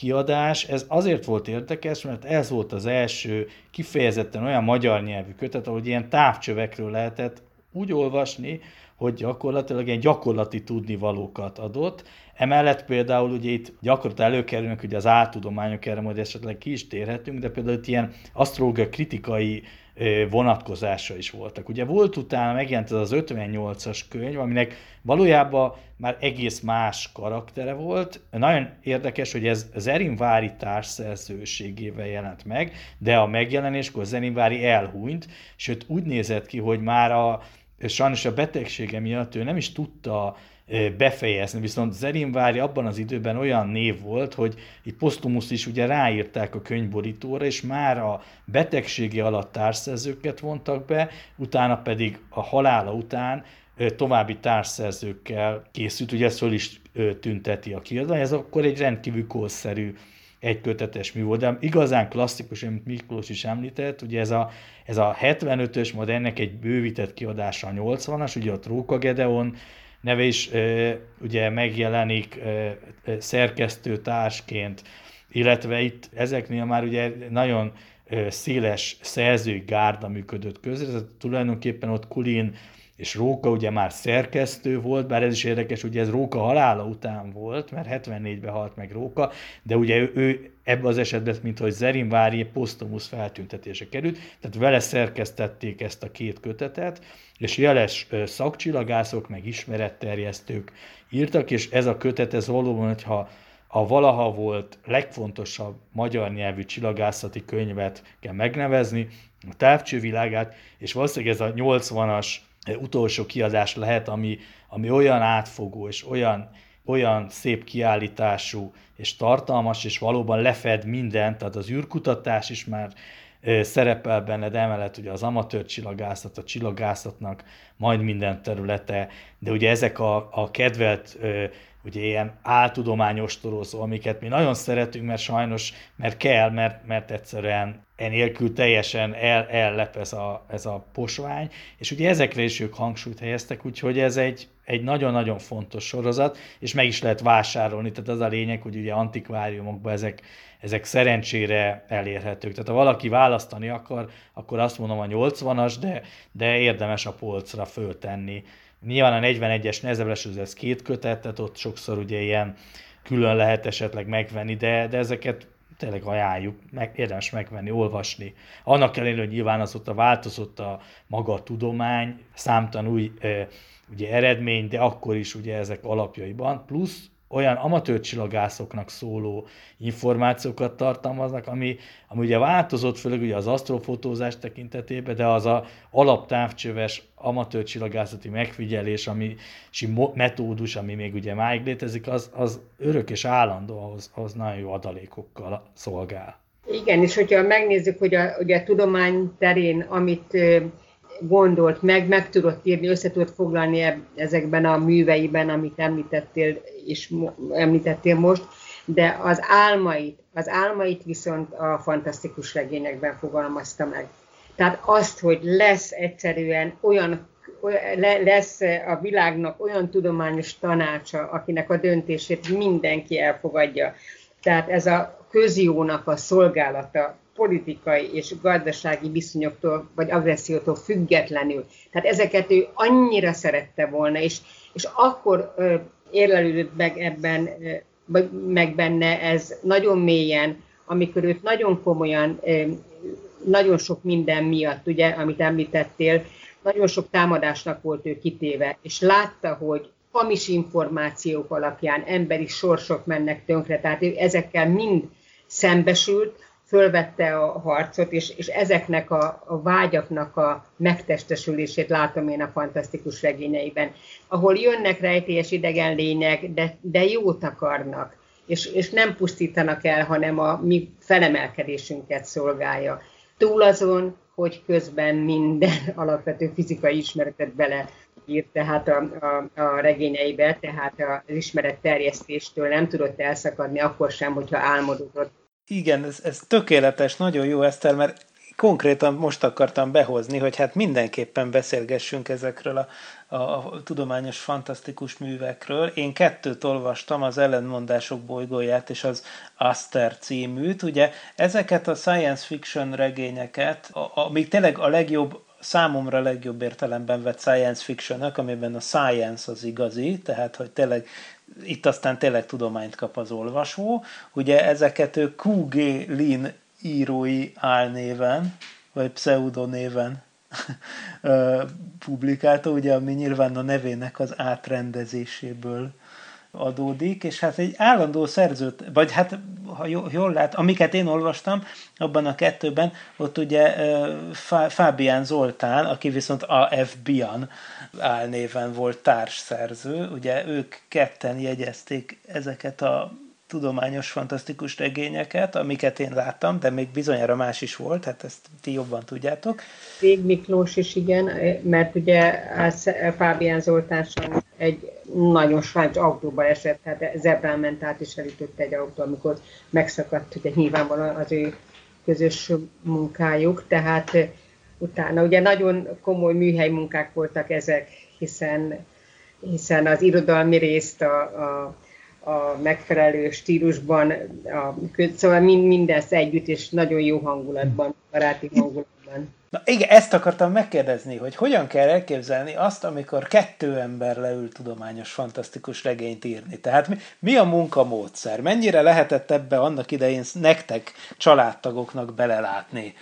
kiadás, ez azért volt érdekes, mert ez volt az első kifejezetten olyan magyar nyelvű kötet, ahogy ilyen távcsövekről lehetett úgy olvasni, hogy gyakorlatilag ilyen gyakorlati tudnivalókat adott. Emellett például ugye itt gyakorlatilag előkerülnek hogy az áltudományok, erre majd esetleg ki is térhetünk, de például itt ilyen asztrológia kritikai vonatkozása is voltak. Ugye volt utána megjelent ez az 58-as könyv, aminek valójában már egész más karaktere volt. Nagyon érdekes, hogy ez az Erinvári társszerzőségével jelent meg, de a megjelenéskor az Erinvári elhúnyt, sőt úgy nézett ki, hogy már a, sajnos a betegsége miatt ő nem is tudta befejezni. Viszont Zerinvári abban az időben olyan név volt, hogy itt Postumus is ugye ráírták a könyvborítóra, és már a betegsége alatt társszerzőket vontak be, utána pedig a halála után további társszerzőkkel készült, ugye ezt föl is tünteti a kiadvány, ez akkor egy rendkívül korszerű egykötetes mű volt, de igazán klasszikus, amit Miklós is említett, ugye ez a, ez a 75-ös, majd ennek egy bővített kiadása a 80-as, ugye a Tróka Gedeon, neve is ugye megjelenik szerkesztő társként, illetve itt ezeknél már ugye nagyon széles szerzői gárda működött közre, tehát tulajdonképpen ott Kulin és Róka ugye már szerkesztő volt, bár ez is érdekes, ugye ez Róka halála után volt, mert 74-ben halt meg Róka, de ugye ő, ő ebben az esetben, mint hogy Zerin Vári posztumusz feltüntetése került, tehát vele szerkesztették ezt a két kötetet, és jeles szakcsillagászok, meg ismeretterjesztők írtak, és ez a kötet, ez valóban, hogyha a valaha volt legfontosabb magyar nyelvű csillagászati könyvet kell megnevezni, a távcsővilágát, és valószínűleg ez a 80-as utolsó kiadás lehet, ami, ami olyan átfogó és olyan, olyan szép kiállítású és tartalmas, és valóban lefed mindent, tehát az űrkutatás is már szerepel benne, de emellett ugye az amatőr csillagászat, a csillagászatnak majd minden területe, de ugye ezek a, a kedvelt ugye ilyen áltudományos torozó, amiket mi nagyon szeretünk, mert sajnos, mert kell, mert, mert egyszerűen enélkül teljesen el, ellep ez a, ez a posvány, és ugye ezekre is ők hangsúlyt helyeztek, úgyhogy ez egy, egy nagyon-nagyon fontos sorozat, és meg is lehet vásárolni, tehát az a lényeg, hogy ugye antikváriumokban ezek, ezek szerencsére elérhetők. Tehát ha valaki választani akar, akkor azt mondom a 80-as, de, de érdemes a polcra föltenni Nyilván a 41-es nehezebb ez két kötet, tehát ott sokszor ugye ilyen külön lehet esetleg megvenni, de, de ezeket tényleg ajánljuk, meg, érdemes megvenni, olvasni. Annak ellenére, hogy nyilván az ott a változott a maga a tudomány, számtalan új ugye eredmény, de akkor is ugye ezek alapjaiban, plusz olyan amatőr csillagászoknak szóló információkat tartalmaznak, ami, ami ugye változott, főleg ugye az asztrofotózás tekintetében, de az a alaptávcsöves amatőr csillagászati megfigyelés, ami, metódus, ami még ugye máig létezik, az, az örök és állandó, ahhoz, ahhoz nagyon jó adalékokkal szolgál. Igen, és hogyha megnézzük, hogy a, hogy a tudomány terén, amit gondolt meg, meg tudott írni, össze tudott foglalni ezekben a műveiben, amit említettél, és említettél most, de az álmait, az álmait viszont a fantasztikus regényekben fogalmazta meg. Tehát azt, hogy lesz egyszerűen olyan lesz a világnak olyan tudományos tanácsa, akinek a döntését mindenki elfogadja. Tehát ez a közjónak a szolgálata politikai és gazdasági viszonyoktól vagy agressziótól függetlenül. Tehát ezeket ő annyira szerette volna, és, és akkor érlelődött meg ebben, ö, meg benne ez nagyon mélyen, amikor őt nagyon komolyan, nagyon sok minden miatt, ugye, amit említettél, nagyon sok támadásnak volt ő kitéve, és látta, hogy hamis információk alapján emberi sorsok mennek tönkre, tehát ő ezekkel mind szembesült, fölvette a harcot, és, és ezeknek a, a vágyaknak a megtestesülését látom én a fantasztikus regényeiben, ahol jönnek rejtélyes idegen lények, de, de jót akarnak, és, és nem pusztítanak el, hanem a mi felemelkedésünket szolgálja. Túl azon, hogy közben minden alapvető fizikai ismeretet bele írt tehát a, a, a regényeibe, tehát az ismeret terjesztéstől nem tudott elszakadni, akkor sem, hogyha álmodott igen, ez, ez tökéletes, nagyon jó Eszter, mert konkrétan most akartam behozni, hogy hát mindenképpen beszélgessünk ezekről a, a, a tudományos fantasztikus művekről. Én kettőt olvastam, az Ellenmondások bolygóját és az Aster címűt. Ugye ezeket a science fiction regényeket, amik tényleg a legjobb számomra legjobb értelemben vett science fiction amiben a science az igazi, tehát hogy tényleg itt aztán tényleg tudományt kap az olvasó. Ugye ezeket ő Q.G. Lin írói álnéven, vagy pseudonéven publikálta, ugye, ami nyilván a nevének az átrendezéséből adódik, és hát egy állandó szerzőt, vagy hát, ha jól lát, amiket én olvastam, abban a kettőben, ott ugye Fábián Zoltán, aki viszont a Bian álnéven volt társszerző, ugye ők ketten jegyezték ezeket a tudományos, fantasztikus regényeket, amiket én láttam, de még bizonyára más is volt, hát ezt ti jobban tudjátok. Vég Miklós is igen, mert ugye Fábián Zoltán egy nagyon sajnos autóba esett, tehát zebrán ment át és elütötte egy autó, amikor megszakadt ugye nyilvánvalóan az ő közös munkájuk, tehát utána ugye nagyon komoly műhely munkák voltak ezek, hiszen, hiszen az irodalmi részt a, a a megfelelő stílusban, a, szóval mind, mindezt együtt, és nagyon jó hangulatban baráti hangulatban. Na igen, ezt akartam megkérdezni, hogy hogyan kell elképzelni azt, amikor kettő ember leül tudományos, fantasztikus regényt írni. Tehát mi, mi a munkamódszer? Mennyire lehetett ebbe annak idején nektek, családtagoknak belelátni?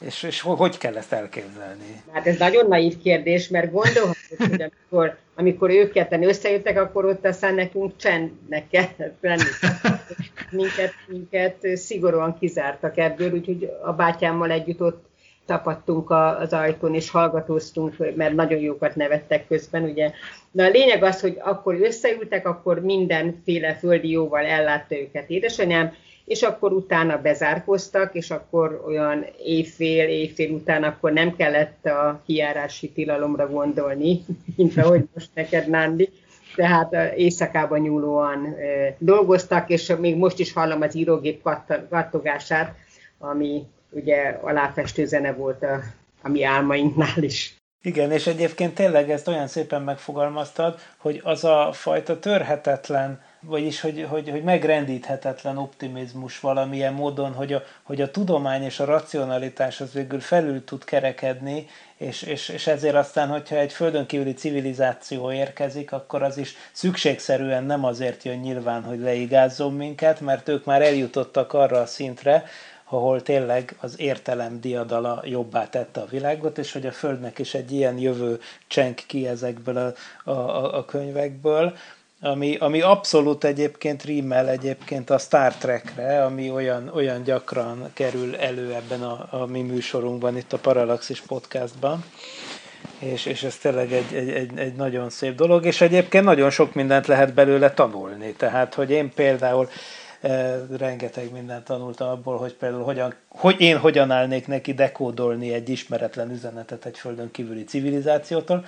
És, és hogy kell ezt elképzelni? Hát ez nagyon naív kérdés, mert gondolhatod, hogy amikor, amikor ők ketten összejöttek, akkor ott aztán nekünk csendnek kellett lenni. Minket, minket szigorúan kizártak ebből, úgyhogy a bátyámmal együtt ott tapadtunk az ajtón, és hallgatóztunk, mert nagyon jókat nevettek közben, ugye. De a lényeg az, hogy akkor összeültek, akkor mindenféle földi jóval ellátta őket édesanyám, és akkor utána bezárkoztak, és akkor olyan éjfél, éjfél után akkor nem kellett a kiárási tilalomra gondolni, mint ahogy most neked, Nándi. Tehát éjszakában nyúlóan dolgoztak, és még most is hallom az írógép kattogását, ami ugye aláfestő zene volt a, a mi álmainknál is. Igen, és egyébként tényleg ezt olyan szépen megfogalmaztad, hogy az a fajta törhetetlen, vagyis hogy, hogy, hogy megrendíthetetlen optimizmus valamilyen módon, hogy a, hogy a tudomány és a racionalitás az végül felül tud kerekedni, és, és, és ezért aztán, hogyha egy földön kívüli civilizáció érkezik, akkor az is szükségszerűen nem azért jön nyilván, hogy leigázzon minket, mert ők már eljutottak arra a szintre, ahol tényleg az értelem diadala jobbá tette a világot, és hogy a Földnek is egy ilyen jövő csenk ki ezekből a, a, a könyvekből, ami, ami abszolút egyébként rímel egyébként a Star Trekre, ami olyan, olyan gyakran kerül elő ebben a, a mi műsorunkban, itt a Parallaxis podcastban. És, és ez tényleg egy, egy, egy, egy nagyon szép dolog, és egyébként nagyon sok mindent lehet belőle tanulni. Tehát, hogy én például rengeteg mindent tanultam abból, hogy például hogyan, hogy én hogyan állnék neki dekódolni egy ismeretlen üzenetet egy földön kívüli civilizációtól.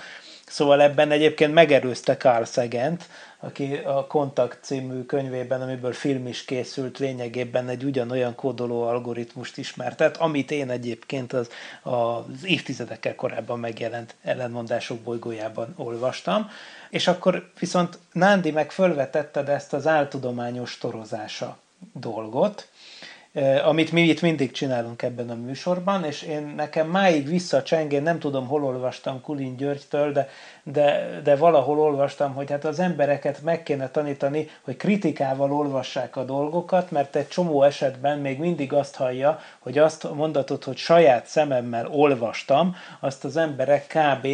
Szóval ebben egyébként megerőzte Carl Sagent, aki a Kontakt című könyvében, amiből film is készült, lényegében egy ugyanolyan kódoló algoritmust ismertet, amit én egyébként az, az évtizedekkel korábban megjelent ellenmondások bolygójában olvastam. És akkor viszont Nándi meg fölvetetted ezt az áltudományos torozása dolgot, amit mi itt mindig csinálunk ebben a műsorban, és én nekem máig visszacseng, én nem tudom, hol olvastam Kulin Györgytől, de, de, de valahol olvastam, hogy hát az embereket meg kéne tanítani, hogy kritikával olvassák a dolgokat, mert egy csomó esetben még mindig azt hallja, hogy azt mondatot, hogy saját szememmel olvastam, azt az emberek kb.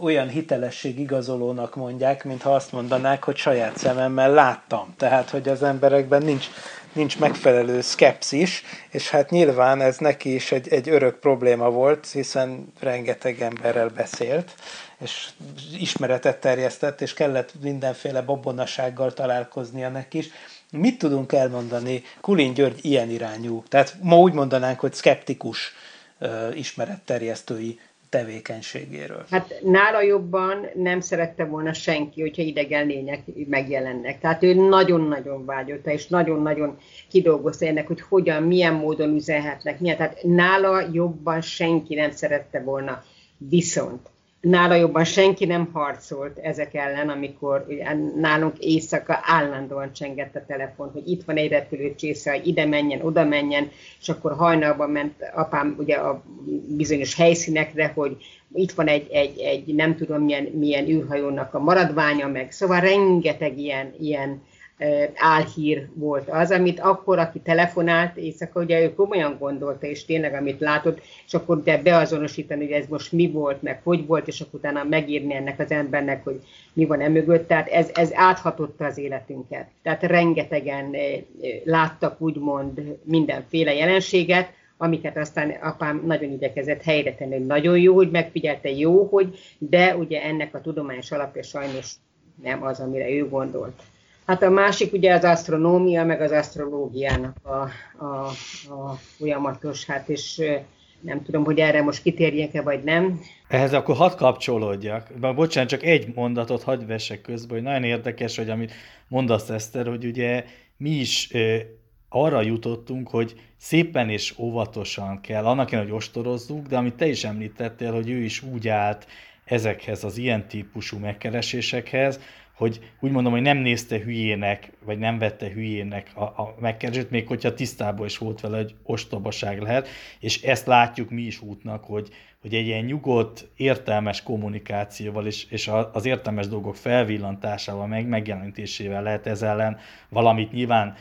olyan hitelesség igazolónak mondják, mintha azt mondanák, hogy saját szememmel láttam. Tehát, hogy az emberekben nincs nincs megfelelő szkepszis, és hát nyilván ez neki is egy, egy örök probléma volt, hiszen rengeteg emberrel beszélt, és ismeretet terjesztett, és kellett mindenféle babonasággal találkoznia neki is. Mit tudunk elmondani Kulin György ilyen irányú, tehát ma úgy mondanánk, hogy szkeptikus ismeretterjesztői tevékenységéről. Hát nála jobban nem szerette volna senki, hogyha idegen lények megjelennek. Tehát ő nagyon-nagyon vágyott, és nagyon-nagyon kidolgozta ennek, hogy hogyan, milyen módon üzenhetnek, milyen. Tehát nála jobban senki nem szerette volna. Viszont nála jobban senki nem harcolt ezek ellen, amikor nálunk éjszaka állandóan csengett a telefon, hogy itt van egy repülőcsésze, hogy ide menjen, oda menjen, és akkor hajnalban ment apám ugye a bizonyos helyszínekre, hogy itt van egy, egy, egy nem tudom milyen, milyen űrhajónak a maradványa, meg szóval rengeteg ilyen, ilyen álhír volt az, amit akkor, aki telefonált éjszaka, ugye ő komolyan gondolta, és tényleg amit látott, és akkor de beazonosítani, hogy ez most mi volt, meg hogy volt, és akkor utána megírni ennek az embernek, hogy mi van emögött. Tehát ez, ez áthatotta az életünket. Tehát rengetegen láttak úgymond mindenféle jelenséget, amiket aztán apám nagyon igyekezett helyre tenni, hogy nagyon jó, hogy megfigyelte, jó, hogy, de ugye ennek a tudományos alapja sajnos nem az, amire ő gondolt. Hát a másik ugye az asztronómia, meg az asztrológiának a, a, a folyamatos, hát és nem tudom, hogy erre most kitérjek-e, vagy nem. Ehhez akkor hadd kapcsolódjak. Bocsánat, csak egy mondatot hadd vessek közben, hogy nagyon érdekes, hogy amit mondasz, Eszter, hogy ugye mi is arra jutottunk, hogy szépen és óvatosan kell, annak hogy ostorozzuk, de amit te is említettél, hogy ő is úgy állt ezekhez az ilyen típusú megkeresésekhez, hogy úgy mondom, hogy nem nézte hülyének, vagy nem vette hülyének a, a megkeresést, még hogyha tisztában is volt vele, hogy ostobaság lehet, és ezt látjuk mi is útnak, hogy, hogy egy ilyen nyugodt, értelmes kommunikációval és, és az értelmes dolgok felvillantásával, meg megjelenítésével lehet ez ellen valamit nyilván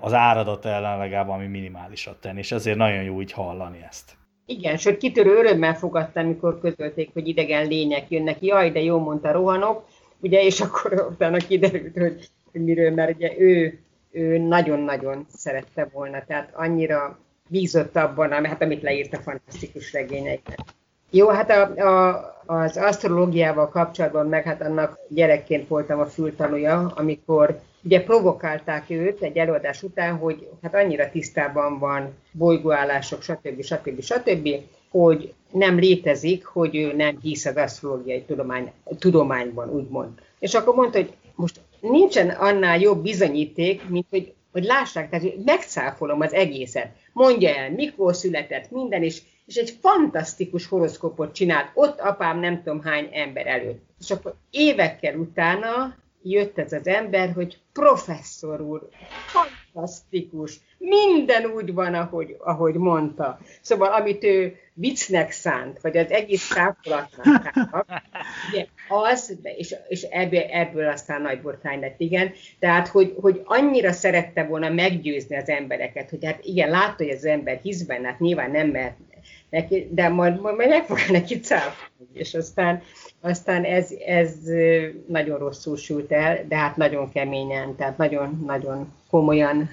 az áradat ellen legalább valami minimálisat tenni, és ezért nagyon jó így hallani ezt. Igen, sőt kitörő örömmel fogadtam, amikor közölték, hogy idegen lények jönnek. Jaj, de jó mondta, rohanok. Ugye, és akkor utána kiderült, hogy, hogy miről, mert ugye ő, ő nagyon-nagyon szerette volna, tehát annyira bízott abban, hát amit leírt a fantasztikus regényeiket. Jó, hát a, a, az asztrológiával kapcsolatban meg hát annak gyerekként voltam a fültanúja, amikor ugye provokálták őt egy előadás után, hogy hát annyira tisztában van bolygóállások, stb. stb. stb., hogy nem létezik, hogy ő nem hisz az asztrológiai tudomány, tudományban, úgymond. És akkor mondta, hogy most nincsen annál jobb bizonyíték, mint hogy, hogy lássák, tehát hogy megcáfolom az egészet. Mondja el, mikor született, minden, és, és egy fantasztikus horoszkópot csinált, ott apám nem tudom hány ember előtt. És akkor évekkel utána jött ez az ember, hogy professzor úr, fantasztikus, minden úgy van, ahogy, ahogy mondta. Szóval, amit ő viccnek szánt, vagy az egész távolatnak ugye, az, és, és ebből, ebből aztán nagy botrány lett, igen. Tehát, hogy, hogy annyira szerette volna meggyőzni az embereket, hogy hát igen, látta, hogy az ember hisz benne, hát nyilván nem mert neki, de majd, majd meg fog neki cáfolni, és aztán aztán ez, ez nagyon rosszul sült el, de hát nagyon keményen, tehát nagyon-nagyon komolyan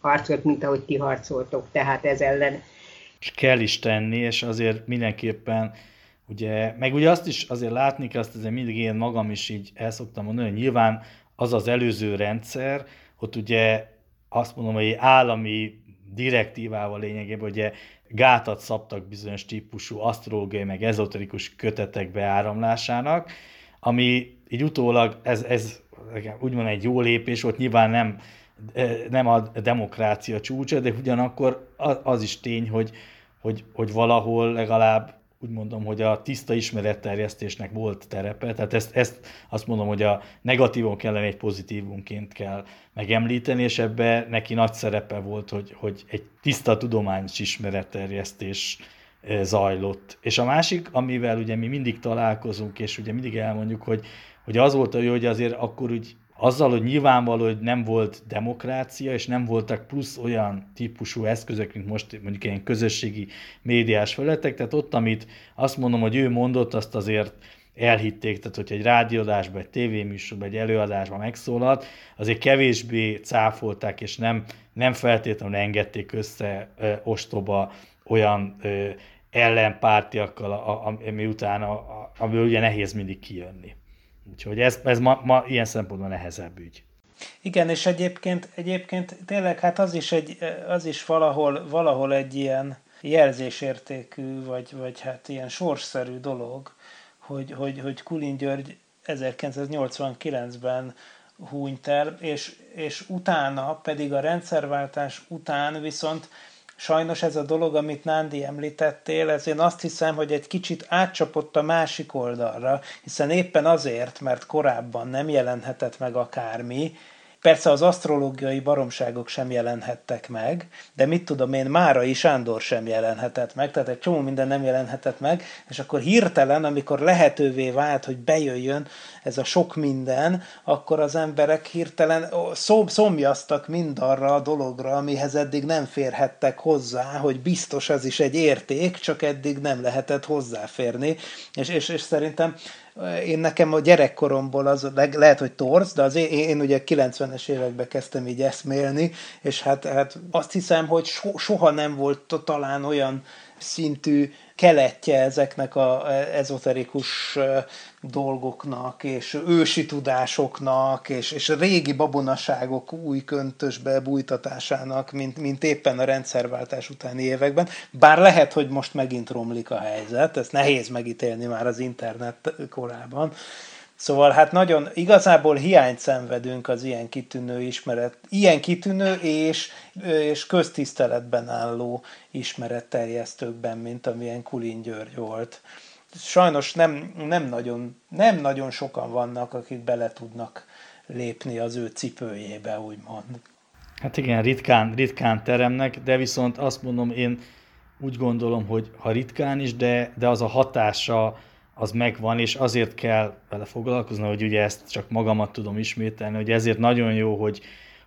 harcolt, mint ahogy ti harcoltok, tehát ez ellen. És kell is tenni, és azért mindenképpen ugye, meg ugye azt is azért látni kell, azt azért mindig én magam is így el szoktam mondani, hogy nyilván az az előző rendszer, ott ugye azt mondom, hogy állami direktívával lényegében, ugye gátat szabtak bizonyos típusú asztrológiai, meg ezoterikus kötetek beáramlásának, ami így utólag ez, ez úgymond egy jó lépés volt, nyilván nem, nem a demokrácia csúcsa, de ugyanakkor az is tény, hogy, hogy, hogy valahol legalább úgy mondom, hogy a tiszta ismeretterjesztésnek volt terepe, tehát ezt, ezt azt mondom, hogy a negatívon kellene egy pozitívunként kell megemlíteni, és ebbe neki nagy szerepe volt, hogy, hogy egy tiszta tudományos ismeretterjesztés eh, zajlott. És a másik, amivel ugye mi mindig találkozunk, és ugye mindig elmondjuk, hogy, hogy az volt a jó, hogy azért akkor úgy azzal, hogy nyilvánvaló, hogy nem volt demokrácia, és nem voltak plusz olyan típusú eszközök, mint most mondjuk ilyen közösségi médiás felületek, tehát ott, amit azt mondom, hogy ő mondott, azt azért elhitték, tehát hogyha egy rádióadásban, egy tévéműsorban, egy előadásban megszólalt, azért kevésbé cáfolták, és nem, nem feltétlenül engedték össze ö, ostoba olyan ö, ellenpártiakkal, ami utána, amiből ugye nehéz mindig kijönni. Úgyhogy ez, ez ma, ma ilyen szempontból nehezebb ügy. Igen, és egyébként, egyébként tényleg hát az is, egy, az is valahol, valahol egy ilyen jelzésértékű, vagy, vagy hát ilyen sorsszerű dolog, hogy, hogy, hogy Kulin György 1989-ben húnyt el, és, és utána pedig a rendszerváltás után viszont Sajnos ez a dolog, amit Nándi említettél, ez én azt hiszem, hogy egy kicsit átcsapott a másik oldalra, hiszen éppen azért, mert korábban nem jelenhetett meg akármi, Persze az asztrológiai baromságok sem jelenhettek meg, de mit tudom én, Márai Sándor sem jelenhetett meg, tehát egy csomó minden nem jelenhetett meg, és akkor hirtelen, amikor lehetővé vált, hogy bejöjjön ez a sok minden, akkor az emberek hirtelen szom, szomjaztak mindarra a dologra, amihez eddig nem férhettek hozzá, hogy biztos az is egy érték, csak eddig nem lehetett hozzáférni, és, és, és szerintem én nekem a gyerekkoromból az lehet, hogy torz, de az én, én ugye 90-es években kezdtem így eszmélni, és hát, hát azt hiszem, hogy so, soha nem volt talán olyan szintű keletje ezeknek a ezoterikus dolgoknak, és ősi tudásoknak, és, és régi babonaságok új köntösbe bújtatásának, mint, mint éppen a rendszerváltás utáni években. Bár lehet, hogy most megint romlik a helyzet, ezt nehéz megítélni már az internet korában. Szóval hát nagyon, igazából hiányt szenvedünk az ilyen kitűnő ismeret, ilyen kitűnő és, és köztiszteletben álló ismeretterjesztőkben, mint amilyen Kulin György volt. Sajnos nem, nem, nagyon, nem nagyon sokan vannak, akik bele tudnak lépni az ő cipőjébe, úgymond. Hát igen, ritkán, ritkán teremnek, de viszont azt mondom, én úgy gondolom, hogy ha ritkán is, de, de az a hatása az megvan, és azért kell vele foglalkozni, hogy ugye ezt csak magamat tudom ismételni, hogy ezért nagyon jó, hogy,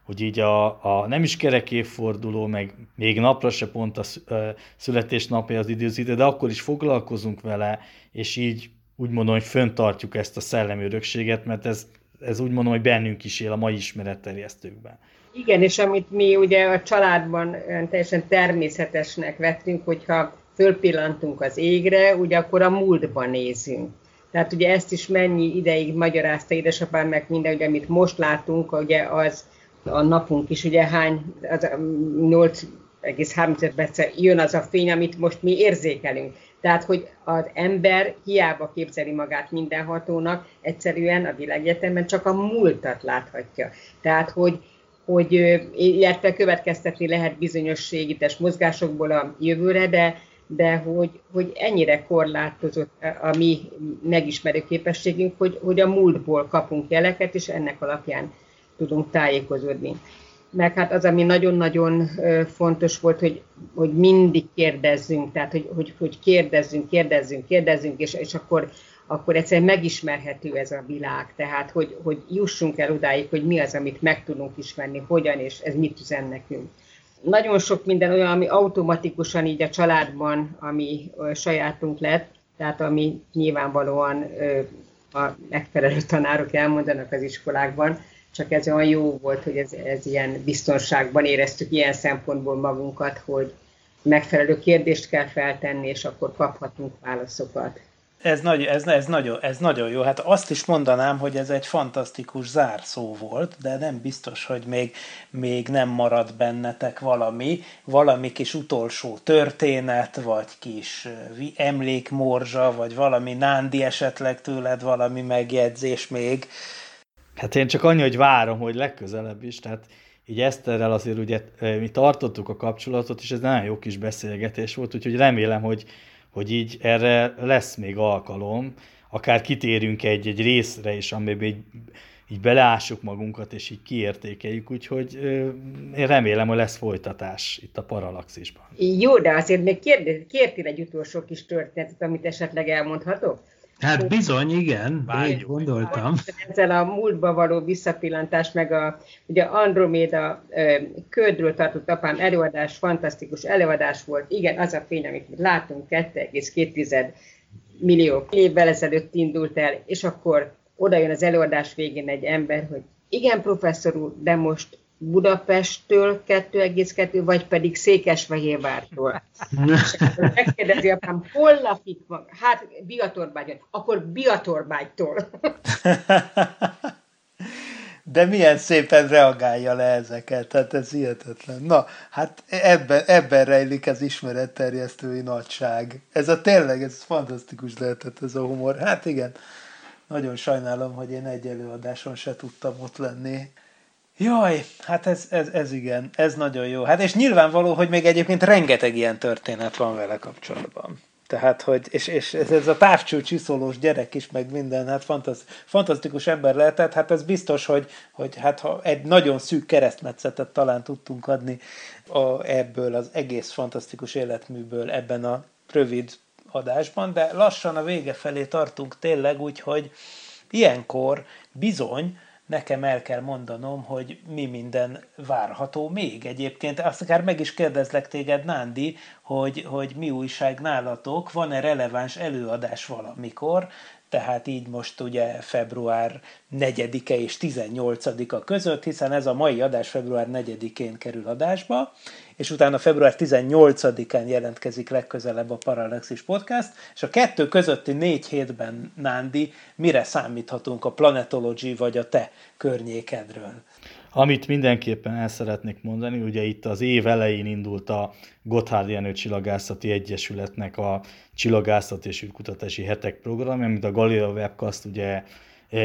hogy így a, a nem is kerek évforduló, meg még napra se pont a születésnapja az időzítő, de akkor is foglalkozunk vele, és így úgy mondom, hogy föntartjuk ezt a szellemi örökséget, mert ez, ez úgy mondom, hogy bennünk is él a mai ismeretterjesztőkben. Igen, és amit mi ugye a családban teljesen természetesnek vettünk, hogyha fölpillantunk az égre, ugye akkor a múltban nézünk. Tehát ugye ezt is mennyi ideig magyarázta édesapám meg minden, ugye amit most látunk, ugye az a napunk is, ugye hány, az 8,3 perce jön az a fény, amit most mi érzékelünk. Tehát, hogy az ember hiába képzeli magát mindenhatónak, egyszerűen a világegyetemben csak a múltat láthatja. Tehát, hogy hogy illetve következtetni lehet bizonyos mozgásokból a jövőre, de, de hogy, hogy ennyire korlátozott a mi megismerő képességünk, hogy, hogy a múltból kapunk jeleket, és ennek alapján tudunk tájékozódni. Meg hát az, ami nagyon-nagyon fontos volt, hogy, hogy mindig kérdezzünk, tehát hogy, hogy, hogy kérdezzünk, kérdezzünk, kérdezzünk, és, és akkor akkor egyszerűen megismerhető ez a világ. Tehát, hogy, hogy jussunk el odáig, hogy mi az, amit meg tudunk ismerni, hogyan, és ez mit üzen nekünk. Nagyon sok minden olyan, ami automatikusan így a családban, ami sajátunk lett, tehát ami nyilvánvalóan a megfelelő tanárok elmondanak az iskolákban, csak ez olyan jó volt, hogy ez, ez ilyen biztonságban éreztük ilyen szempontból magunkat, hogy megfelelő kérdést kell feltenni, és akkor kaphatunk válaszokat ez, nagy, ez, ez, nagyon, ez nagyon jó. Hát azt is mondanám, hogy ez egy fantasztikus zárszó volt, de nem biztos, hogy még, még nem marad bennetek valami, valami kis utolsó történet, vagy kis emlékmorzsa, vagy valami nándi esetleg tőled, valami megjegyzés még. Hát én csak annyi, hogy várom, hogy legközelebb is, tehát így Eszterrel azért ugye mi tartottuk a kapcsolatot, és ez nagyon jó kis beszélgetés volt, úgyhogy remélem, hogy hogy így erre lesz még alkalom, akár kitérünk egy-egy részre is, amiben így, így beleássuk magunkat, és így kiértékeljük, úgyhogy én remélem, hogy lesz folytatás itt a Paralaxisban. Jó, de azért még kértél egy utolsó kis történetet, amit esetleg elmondhatok? Hát bizony, igen, így gondoltam. Ezzel a múltba való visszapillantás, meg a ugye Androméda ködről tartott apám előadás, fantasztikus előadás volt. Igen, az a fény, amit látunk, 2,2 millió évvel ezelőtt indult el, és akkor oda jön az előadás végén egy ember, hogy igen, professzor úr, de most Budapesttől 2,2, vagy pedig Székesfehérvártól. megkérdezi apám, hol lakik maga? Hát Biatorbágyon. Akkor Biatorbágytól. De milyen szépen reagálja le ezeket, hát ez hihetetlen. Na, hát ebben, ebben rejlik az ismeretterjesztői nagyság. Ez a tényleg, ez fantasztikus lehetett ez a humor. Hát igen, nagyon sajnálom, hogy én egy előadáson se tudtam ott lenni. Jaj, hát ez, ez, ez igen, ez nagyon jó. Hát és nyilvánvaló, hogy még egyébként rengeteg ilyen történet van vele kapcsolatban. Tehát, hogy, és, és ez, ez a távcső csiszolós gyerek is, meg minden, hát fantasz, fantasztikus ember lehetett, hát ez biztos, hogy, hogy hát ha egy nagyon szűk keresztmetszetet talán tudtunk adni a, ebből az egész fantasztikus életműből ebben a rövid adásban, de lassan a vége felé tartunk tényleg, úgyhogy ilyenkor bizony nekem el kell mondanom, hogy mi minden várható még egyébként. Azt akár meg is kérdezlek téged, Nándi, hogy, hogy mi újság nálatok, van-e releváns előadás valamikor, tehát így most ugye február 4-e és 18-a között, hiszen ez a mai adás február 4-én kerül adásba, és utána február 18-án jelentkezik legközelebb a Parallaxis Podcast, és a kettő közötti négy hétben, Nándi, mire számíthatunk a Planetology vagy a te környékedről? Amit mindenképpen el szeretnék mondani, ugye itt az év elején indult a Gotthard Jenő Csillagászati Egyesületnek a Csillagászat és űrkutatási hetek program, amit a Galileo Webcast ugye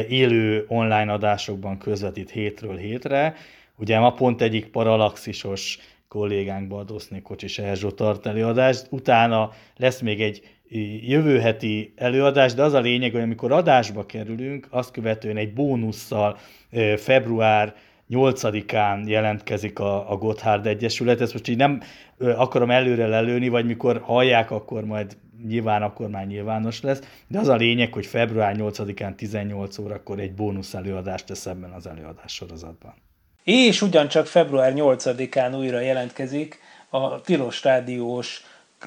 élő online adásokban közvetít hétről hétre. Ugye ma pont egyik paralaxisos kollégánkba adóznék Kocsis Erzsó tart előadást, utána lesz még egy jövő heti előadás, de az a lényeg, hogy amikor adásba kerülünk, azt követően egy bónusszal február 8-án jelentkezik a, a Gotthard Egyesület. Ezt most így nem akarom előre lelőni, vagy mikor hallják, akkor majd nyilván akkor már nyilvános lesz, de az a lényeg, hogy február 8-án 18 órakor egy bónusz előadást tesz ebben az előadás sorozatban. És ugyancsak február 8-án újra jelentkezik a Tilos Rádiós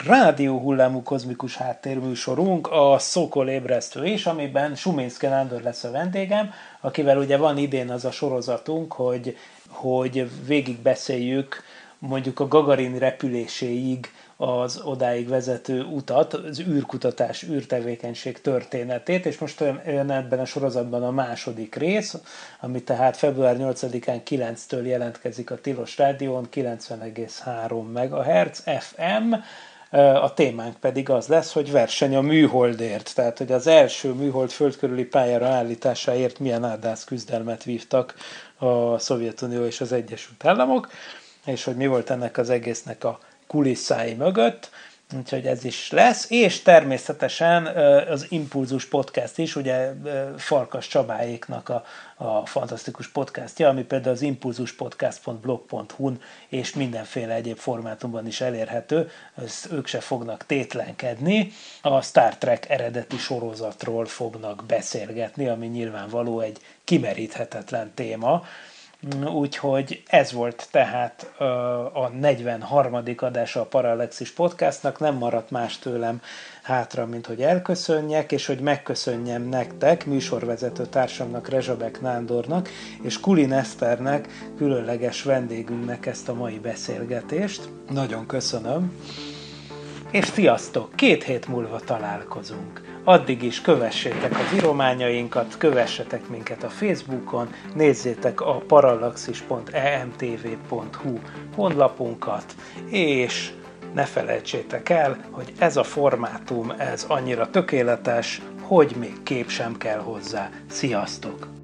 rádió hullámú kozmikus háttérműsorunk, a Szokol ébresztő is, amiben Suminszke Nándor lesz a vendégem, akivel ugye van idén az a sorozatunk, hogy, hogy végig beszéljük mondjuk a Gagarin repüléséig az odáig vezető utat, az űrkutatás, űrtevékenység történetét, és most olyan ebben a sorozatban a második rész, ami tehát február 8-án 9-től jelentkezik a Tilos Rádión, 90,3 MHz FM, a témánk pedig az lesz, hogy verseny a műholdért, tehát hogy az első műhold földkörüli pályára állításáért milyen áldász küzdelmet vívtak a Szovjetunió és az Egyesült Államok, és hogy mi volt ennek az egésznek a kulisszái mögött, úgyhogy ez is lesz, és természetesen az Impulzus podcast is, ugye Farkas Csabáéknak a, a fantasztikus podcastja, ami például az impulzuspodcast.blog.hu-n és mindenféle egyéb formátumban is elérhető, ezt ők se fognak tétlenkedni, a Star Trek eredeti sorozatról fognak beszélgetni, ami nyilvánvaló egy kimeríthetetlen téma, Úgyhogy ez volt tehát a 43. adása a Paralexis podcastnak, nem maradt más tőlem hátra, mint hogy elköszönjek, és hogy megköszönjem nektek, műsorvezető társamnak, Rezsabek Nándornak, és Kulin Eszternek, különleges vendégünknek ezt a mai beszélgetést. Nagyon köszönöm. És sziasztok! Két hét múlva találkozunk. Addig is kövessétek az írományainkat, kövessetek minket a Facebookon, nézzétek a parallaxis.emtv.hu honlapunkat, és ne felejtsétek el, hogy ez a formátum, ez annyira tökéletes, hogy még kép sem kell hozzá. Sziasztok!